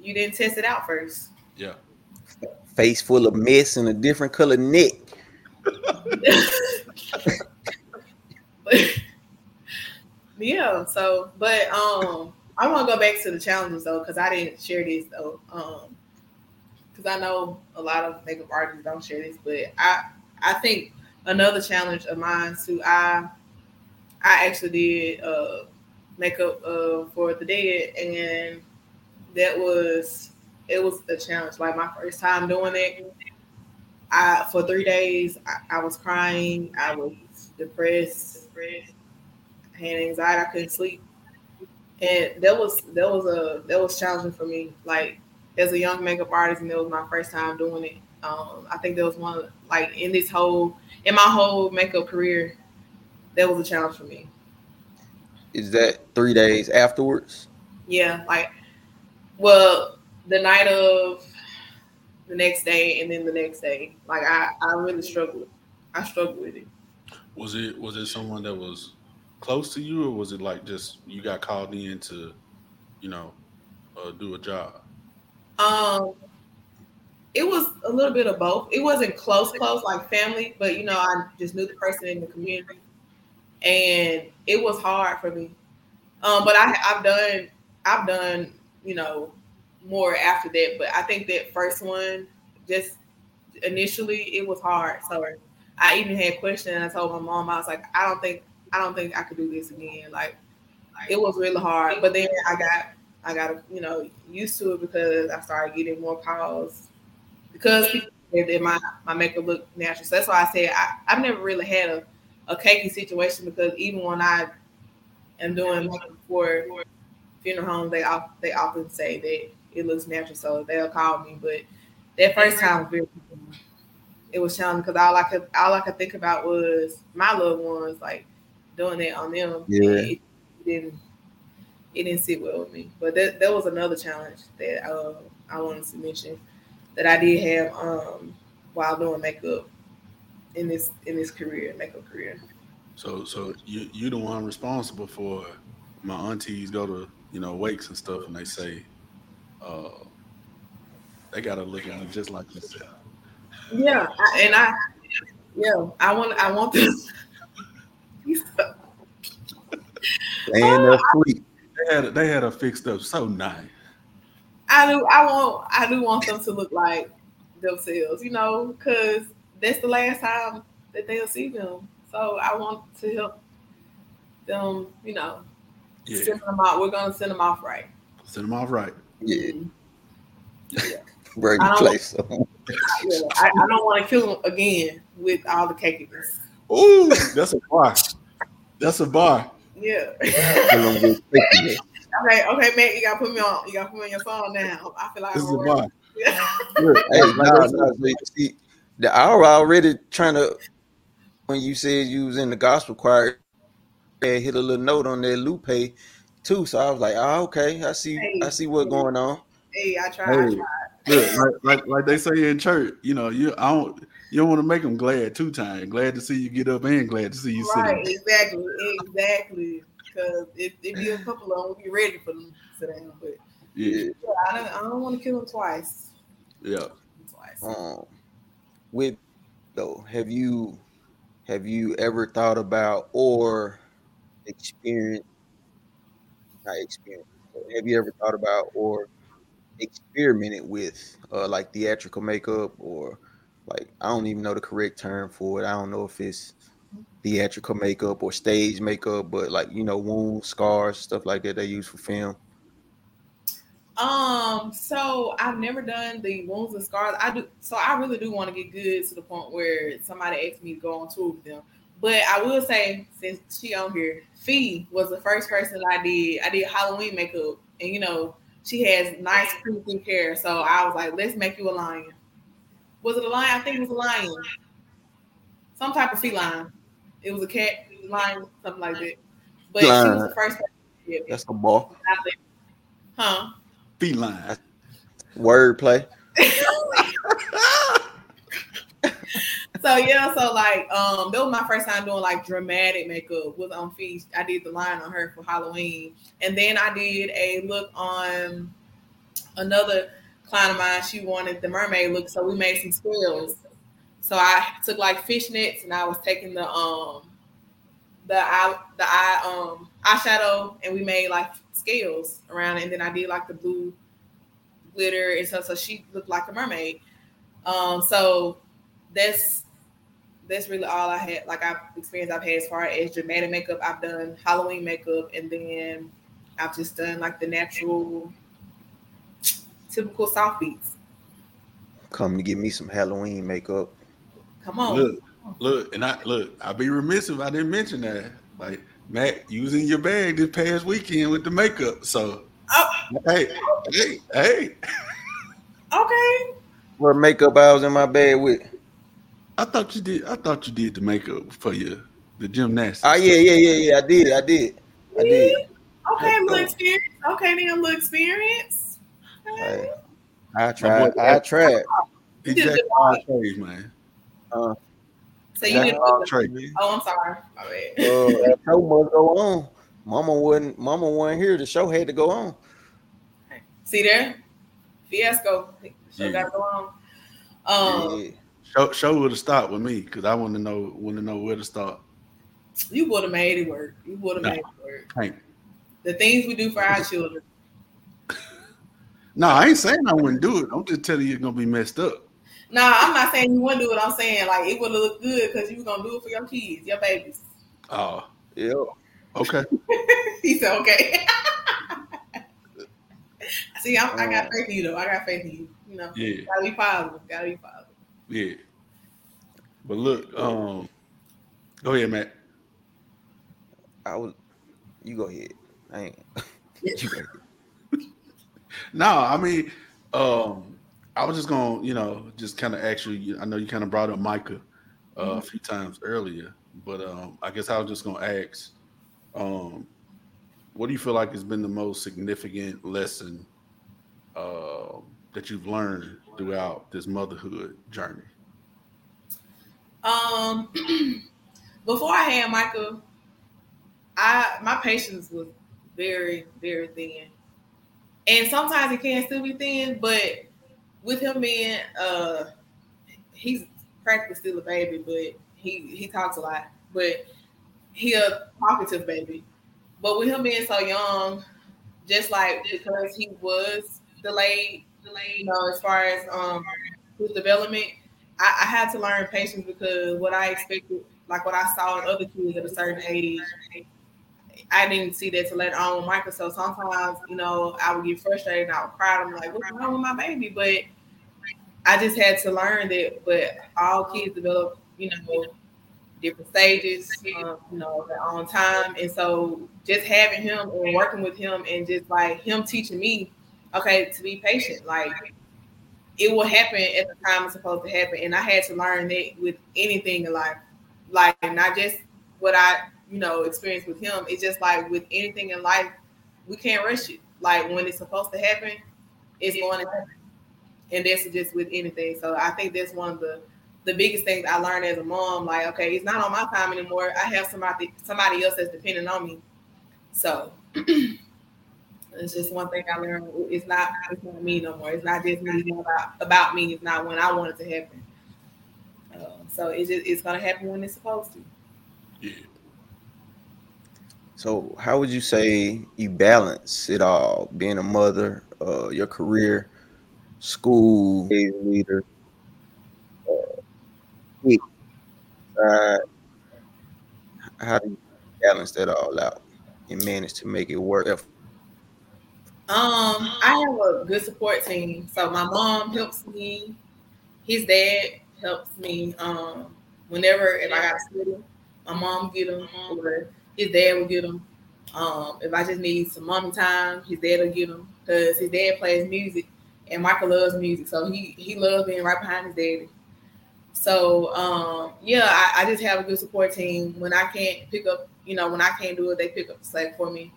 you didn't test it out first. Yeah. Face full of mess and a different color neck. [laughs] yeah. So, but um, I want to go back to the challenges though, because I didn't share this though. Um, because I know a lot of makeup artists don't share this, but I I think another challenge of mine too. I I actually did uh makeup uh for the dead, and that was it was a challenge. Like my first time doing it, I for three days I, I was crying. I was depressed, depressed, had anxiety. I couldn't sleep, and that was that was a that was challenging for me. Like as a young makeup artist, and it was my first time doing it. Um, I think there was one like in this whole in my whole makeup career, that was a challenge for me. Is that three days afterwards? Yeah, like well, the night of the next day and then the next day. Like I, I really struggled. I struggled with it. Was it was it someone that was close to you, or was it like just you got called in to, you know, uh, do a job? Um, it was a little bit of both. It wasn't close, close like family, but you know, I just knew the person in the community, and it was hard for me. Um, but I, I've done, I've done, you know, more after that. But I think that first one, just initially, it was hard. So I even had questions. I told my mom, I was like, I don't think, I don't think I could do this again. Like, it was really hard. But then I got, I got, you know, used to it because I started getting more calls because that my my makeup look natural. So that's why I said I, I've never really had a, a cakey situation because even when I am doing makeup for funeral homes, they they often say that it looks natural, so they'll call me. But that first time was very it was challenging because all I could all I could think about was my loved ones, like doing it on them. Yeah. It, it didn't it didn't sit well with me. But that that was another challenge that uh, I wanted to mention that I did have um, while doing makeup in this in this career, makeup career. So so you you the one responsible for my aunties go to you know wakes and stuff and they say uh they gotta look at it just like yourself. Yeah, I, and I yeah I want I want this. Laying there [laughs] sleep. They had they had her fixed up so nice. I do I want I do want them to look like themselves, you know, because that's the last time that they'll see them. So I want to help them, you know, Yeah, send them out. We're gonna send them off right. send them off right. Yeah, Yeah. bring I the place on. [laughs] Yeah, I, I don't want to kill them again with all the cakiness. Ooh, that's a bar. That's a bar. Yeah. [laughs] Kill 'em with thickness. okay, okay, Matt, you gotta put me on. You gotta put me on your phone now. I feel like This is I'm a bar. [laughs] Yeah. Hey, nah, nah, see, see, the hour already trying to. When you said you was in the gospel choir, they hit a little note on that Lupe too. So I was like, oh, okay, I see, I see what's going on. Hey, I tried. I Hey. tried. Look, like, like like they say in church, you know, you I don't you don't want to make them glad two times. Glad to see you get up and glad to see you right, sit. exactly, exactly. Because if if you a couple of them, we'll be ready for them to sit down. But Yeah, yeah, I don't, I don't want to kill them twice. yeah. Twice. um with though have you have you ever thought about or experienced not experienced have you ever thought about or experimented with uh like theatrical makeup or like i don't even know the correct term for it i don't know if it's theatrical makeup or stage makeup but like you know wounds scars stuff like that they use for film Um, so I've never done the wounds and scars. I do so I really do want to get good to the point where somebody asked me to go on tour with them. But I will say, since she on here, Fee was the first person I did. I did Halloween makeup, and you know she has nice creepy hair. So I was like, let's make you a lion. Was it a lion? I think it was a lion. Some type of feline. It was a cat, lion, something like that. But she was the first person. I that's the ball Huh? Feline. wordplay [laughs] So yeah, so like um that was my first time doing like dramatic makeup was on Feast. I did the line on her for Halloween. And then I did a look on another client of mine. She wanted the mermaid look, so we made some scales. So I took like fishnets and I was taking the um the eye the eye um eyeshadow and we made like scales around it. And then I did like the blue glitter and stuff. So she looked like a mermaid. Um so that's that's really all I had. Like I've experience I've had as far as dramatic makeup. I've done Halloween makeup, and then I've just done like the natural, typical soft beats. come to get me some halloween makeup Come on, Look, look, and I look. I'd be remiss if I didn't mention that. Like Matt using your bag this past weekend with the makeup. So oh, hey, hey, hey. okay. what makeup i was in my bed with I thought you did. I thought you did the makeup for your the gymnastics. Oh yeah, yeah, yeah, yeah. I did, I did, I did. Okay, little experience. Okay, then little experience. Okay. I, I tried, I tried. He jacked all trades, man. Uh, So you didn't. of all Trades. Oh, I'm sorry. My bad. uh, that show must go on. Mama wasn't, Mama wasn't here. The show had to go on. See there, fiasco. Show Yeah. got to go on. Um, Yeah. Show show would have stopped with me because I want to know want to know where to start. you would have made it work. You would have No. made it work. The things we do for our children. [laughs] No, I ain't saying I wouldn't do it. I'm just telling you it's gonna be messed up. No, I'm not saying you wouldn't do it. I'm saying like it would look good because you were gonna do it for your kids, your babies. Oh, Yeah. okay. [laughs] he said, okay. [laughs] See, I'm, I got oh. faith in you though. I got faith in you. You know, Yeah, gotta be positive. Gotta be positive. Yeah. But look, um, go ahead, Matt. I was. You go ahead. I ain't. [laughs] you go ahead. [laughs] No, I mean, um, I was just gonna, you know, just kind of actually. I know you kind of brought up Micah uh, a few times earlier, but um, I guess I was just gonna ask, um, what do you feel like has been the most significant lesson uh, that you've learned throughout this motherhood journey? Um, [clears throat] before I had Michael, I my patience was very, very thin, and sometimes it can still be thin. But with him being, uh, he's practically still a baby, but he he talks a lot, but he a talkative baby. But with him being so young, just like because he was delayed, delayed, you know, as far as um his development, I, I had to learn patience because what I expected, like what I saw in other kids at a certain age, I didn't see that to later on with Michael. So sometimes, you know, I would get frustrated and I would cry. I'm like, what's wrong with my baby? But I just had to learn that. But all kids develop, you know, different stages, um, you know, their time. And so just having him and working with him and just like him teaching me, okay, to be patient, like it will happen at the time it's supposed to happen. And I had to learn that with anything in life, like not just what I, you know, experienced with him. It's just like with anything in life, we can't rush it. Like when it's supposed to happen, it's going to happen. And that's just with anything. So I think that's one of the the biggest things I learned as a mom, like, okay, it's not on my time anymore. I have somebody somebody else that's depending on me. So [clears throat] it's just one thing I learned. It's not it's not me no more. It's not just me it's not about, about me. It's not when I want it to happen. Uh, so it's just it's gonna happen when it's supposed to. Yeah. So, how would you say you balance it all? Being a mother, uh, your career, school leader, uh, uh, how do you balance that all out and manage to make it work? Um, I have a good support team. So my mom helps me. His dad helps me. Um, whenever if I got a study, my mom get him, or his dad will get him. Um, if I just need some mommy time, his dad will get him because his dad plays music, and Michael loves music, so he he loves being right behind his daddy. So um, yeah, I, I just have a good support team. When I can't pick up, you know, when I can't do it, they pick up the slack for me.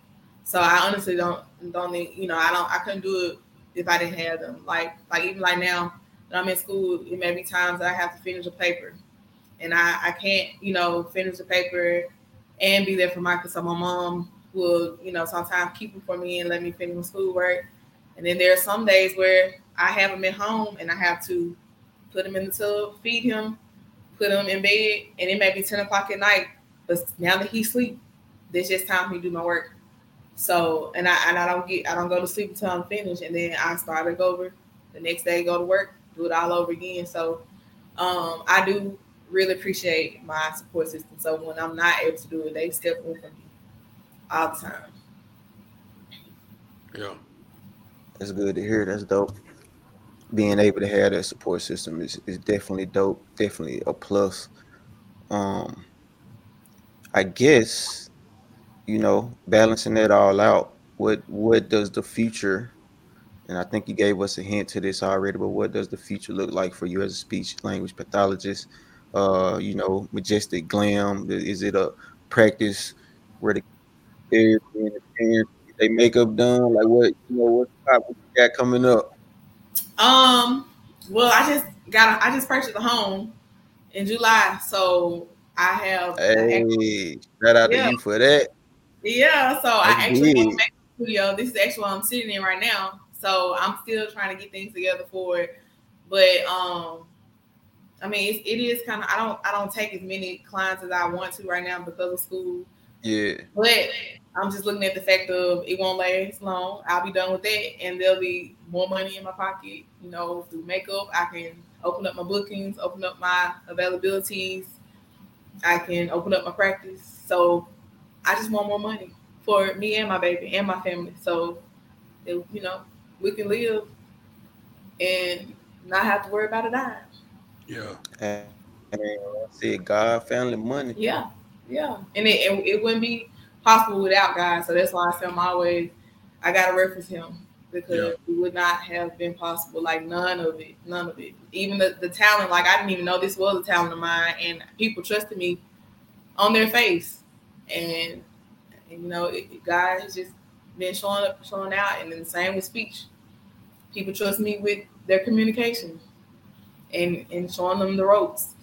So I honestly don't don't need, you know, I don't I couldn't do it if I didn't have them. Like like even like now that I'm in school, it may be times that I have to finish a paper, and I I can't you know finish the paper and be there for Michael. So my mom will you know sometimes keep them for me and let me finish my schoolwork. And then there are some days where I have him at home and I have to put him in the tub, feed him, put him in bed, and it may be 10 o'clock at night. But now that he's asleep, there's just time for me to do my work. So and I and I don't get I don't go to sleep until I'm finished, and then I start back over the next day, go to work, do it all over again. So um, I do really appreciate my support system. So when I'm not able to do it, they step in for me all the time. Yeah. That's good to hear. That's dope. Being able to have that support system is, is definitely dope. Definitely a plus. Um, I guess, you know, balancing that all out. What what does the future? And I think you gave us a hint to this already. But what does the future look like for you as a speech language pathologist? Uh, you know, majestic glam. Is it a practice where the kids and the parents their makeup done? Like what you know, what what you got coming up? Um, well, I just got a, I just purchased a home in July, so I have Hey, shout out Yeah. to you for that. Yeah. So I That's actually big. have a makeup studio. This is actually what I'm sitting in right now. So I'm still trying to get things together for it, but um. I mean, it's, it is kind of. I don't. I don't take as many clients as I want to right now because of school. Yeah, But I'm just looking at the fact of it won't last long. I'll be done with that, and there'll be more money in my pocket. You know, through makeup, I can open up my bookings, open up my availabilities. I can open up my practice. So I just want more money for me and my baby and my family. So it, you know, we can live and not have to worry about a dime. Yeah. and, and I said God, family, money. Yeah, yeah, and it, it it wouldn't be possible without God. So that's why I say I'm always I gotta reference Him because it would not have been possible. Like none of it, none of it. Even the, the talent, like I didn't even know this was a talent of mine, and people trusted me on their face, and, you know it, God has just been showing up, showing out, and then the same with speech. People trust me with their communication, and and showing them the ropes.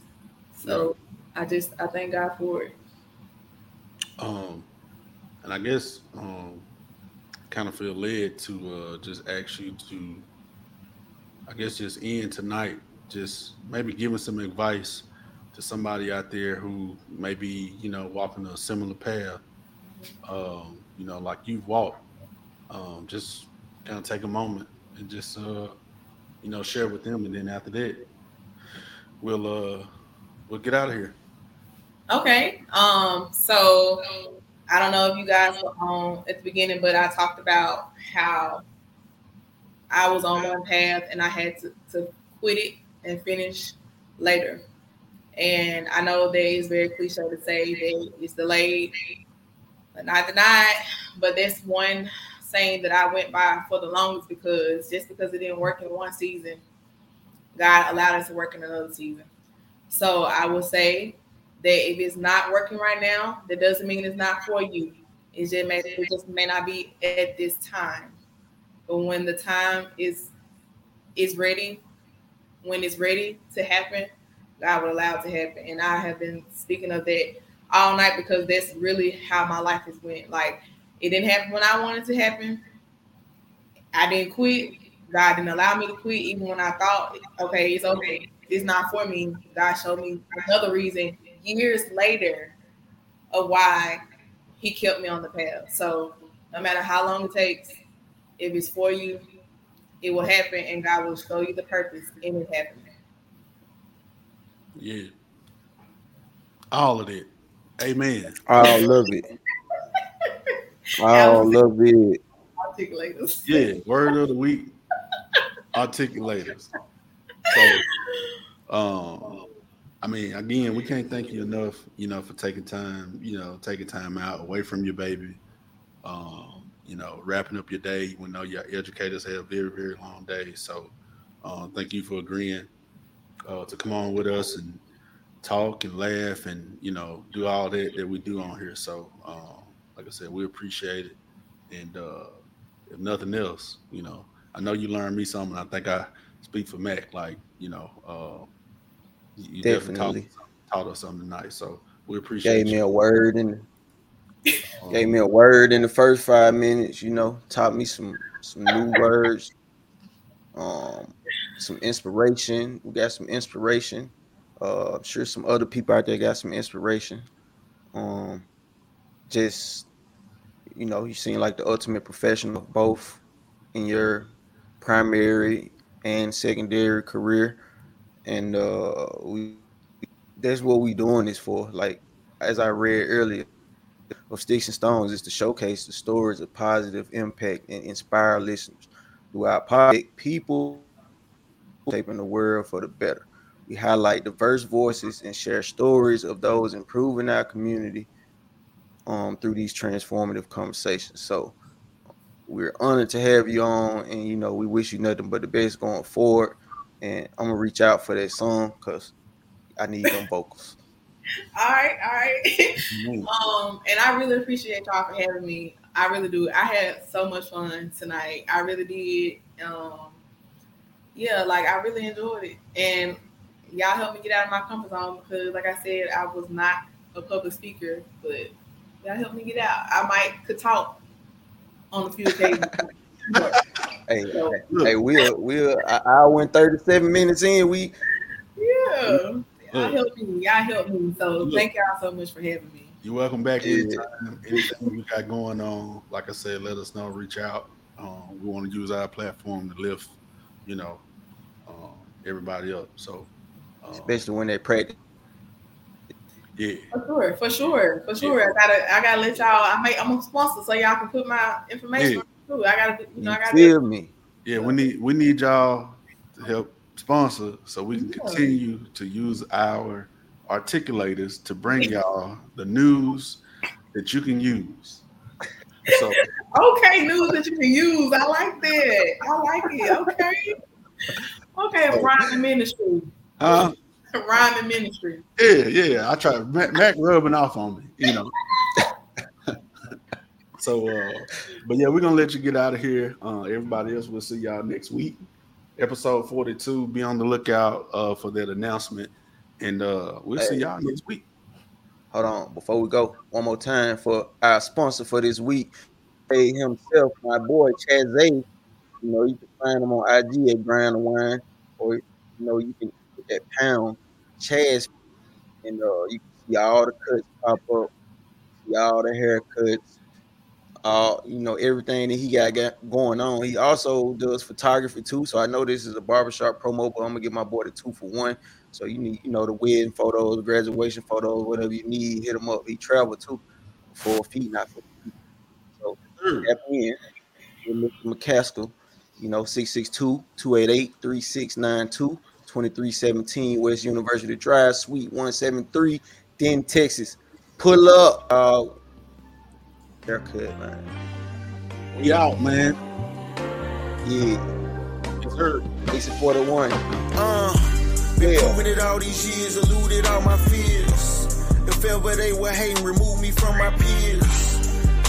So I just I thank God for it. Um, and I guess um, kind of feel led to uh, just ask you to, I guess, just end tonight, just maybe giving some advice to somebody out there who may be, you know, walking a similar path, um, you know, like you've walked. Um, just kind of take a moment and just, uh, you know, share with them, and then after that, we'll uh, we'll get out of here. Okay. Um, so I don't know if you guys on at the beginning, but I talked about how I was on one path and I had to, to quit it and finish later. And I know that it's very cliche to say that it's delayed, but not denied. But that's one saying that I went by for the longest because just because it didn't work in one season, God allowed us to work in another season. So I will say that if it's not working right now, that doesn't mean it's not for you. It just may it just may not be at this time. But when the time is is ready, when it's ready to happen, God would allow it to happen. And I have been speaking of that all night because that's really how my life has went. Like it didn't happen when I wanted to happen. I didn't quit. God didn't allow me to quit, even when I thought, okay, it's okay, it's not for me. God showed me another reason years later of why He kept me on the path. So no matter how long it takes, if it's for you, it will happen, and God will show you the purpose, and it happened. Yeah. All of it. Amen. I love it. I love it. Articulators. Yeah. Word of the week. Articulators. So, um, I mean, again, we can't thank you enough, you know, for taking time, you know, taking time out away from your baby. Um, you know, wrapping up your day. We know your educators have very, very long days. So, uh, thank you for agreeing uh, to come on with us and talk and laugh and you know do all that that we do on here. So, uh, like I said, we appreciate it. And uh, if nothing else, you know, I know you learned me something. I think I speak for Mac. Like, you know, uh, you definitely, definitely taught, taught, us something tonight. So we appreciate. Gave me a word and um, gave me a word in the first five minutes. You know, taught me some some new words. Um, some inspiration. We got some inspiration. Uh, I'm sure some other people out there got some inspiration. Um, just you know, you seem like the ultimate professional both in your primary and secondary career, and uh, we that's what we doing this for. Like as I read earlier, of Sticks and Stones is to showcase the stories of positive impact and inspire listeners throughout public people shaping the world for the better. We highlight diverse voices and share stories of those improving our community um, through these transformative conversations. So we're honored to have you on, and you know we wish you nothing but the best going forward. And I'm gonna reach out for that song because I need them vocals. [laughs] all right, all right. [laughs] um, and I really appreciate y'all for having me. I really do. I had so much fun tonight. I really did. Um, yeah, like I really enjoyed it. And y'all helped me get out of my comfort zone because, like I said, I was not a public speaker, but y'all helped me get out. I might could talk on a few occasions. [laughs] hey, so, hey, we'll we'll I, I went 37 minutes in. We yeah, y'all helped me. Y'all helped me. So thank y'all so much for having me. You're welcome back anytime. Anything we got going on, like I said, let us know. Reach out. Um, we want to use our platform to lift, you know, um, everybody up. So especially when they pray. Yeah. For sure, for sure, for sure. Yeah. I gotta, I gotta let y'all. I make, I'm a sponsor, so y'all can put my information. Yeah. I gotta, you know, I gotta. Feel me? Yeah, we need, we need y'all to help sponsor so we can continue to use our articulators to bring y'all the news that you can use. So okay, news that you can use. I like that. I like it. Okay. Okay, Rhyming Ministry. Huh? Rhyming ministry. Yeah, yeah. I try Mac, Mac rubbing off on me, you know. [laughs] so uh, but yeah, we're gonna let you get out of here. Uh, everybody else, we'll see y'all next week. Episode 42. Be on the lookout uh, for that announcement. And uh, we'll hey. see y'all next week. Hold on, before we go, one more time for our sponsor for this week, hey himself, my boy Chazé. You know, you can find him on IG at Grind Wine, or you know, you can that pound Chaz, and uh, you can see all the cuts pop up, see all the haircuts, uh, you know, everything that he got, got going on. He also does photography too. So I know this is a barbershop promo, but I'm gonna get my boy the two for one. So you need, you know, the wedding photos, graduation photos, whatever you need, hit him up. He travel too for a fee, not for feet. So tap in with Mr. McCaskill, you know, 662 288 3692. 2317 West University Drive, Suite 173, Denton, Texas. Pull up. Uh, haircut, man. We out, man. Yeah. It's her. It's 41. Uh, been proving it all these years, eluded all my fears. If ever they were hating, remove me from my peers.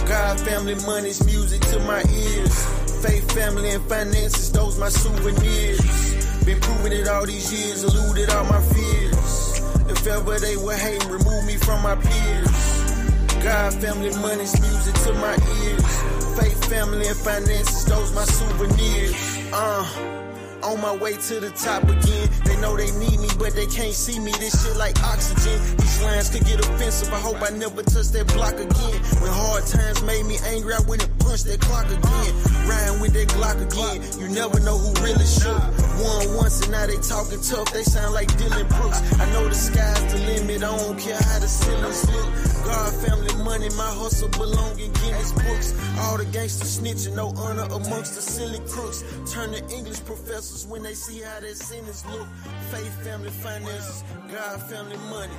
God, family, money's music to my ears. Faith, family, and finances, those my souvenirs. Been proving it all these years, eluded all my fears. If ever they were hating, remove me from my peers. God, family, money's music to my ears. Faith, family, and finances, those my souvenirs. Uh. On my way to the top again. They know they need me, but they can't see me. This shit like oxygen. These lines could get offensive. I hope I never touch that block again. When hard times made me angry, I went and punched that clock again. Riding with that Glock again. You never know who really shook. One once and now they talking tough. They sound like Dillon Brooks. I know the sky's the limit. I don't care how the ceilings look. God, family, money, my hustle belong in Guinness books. All the gangsters snitching, no honor amongst the silly crooks. Turn to English professors when they see how their sentence look. Faith, family, finances, God, family, money.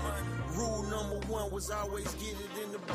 Rule number one was always get it in the bunch.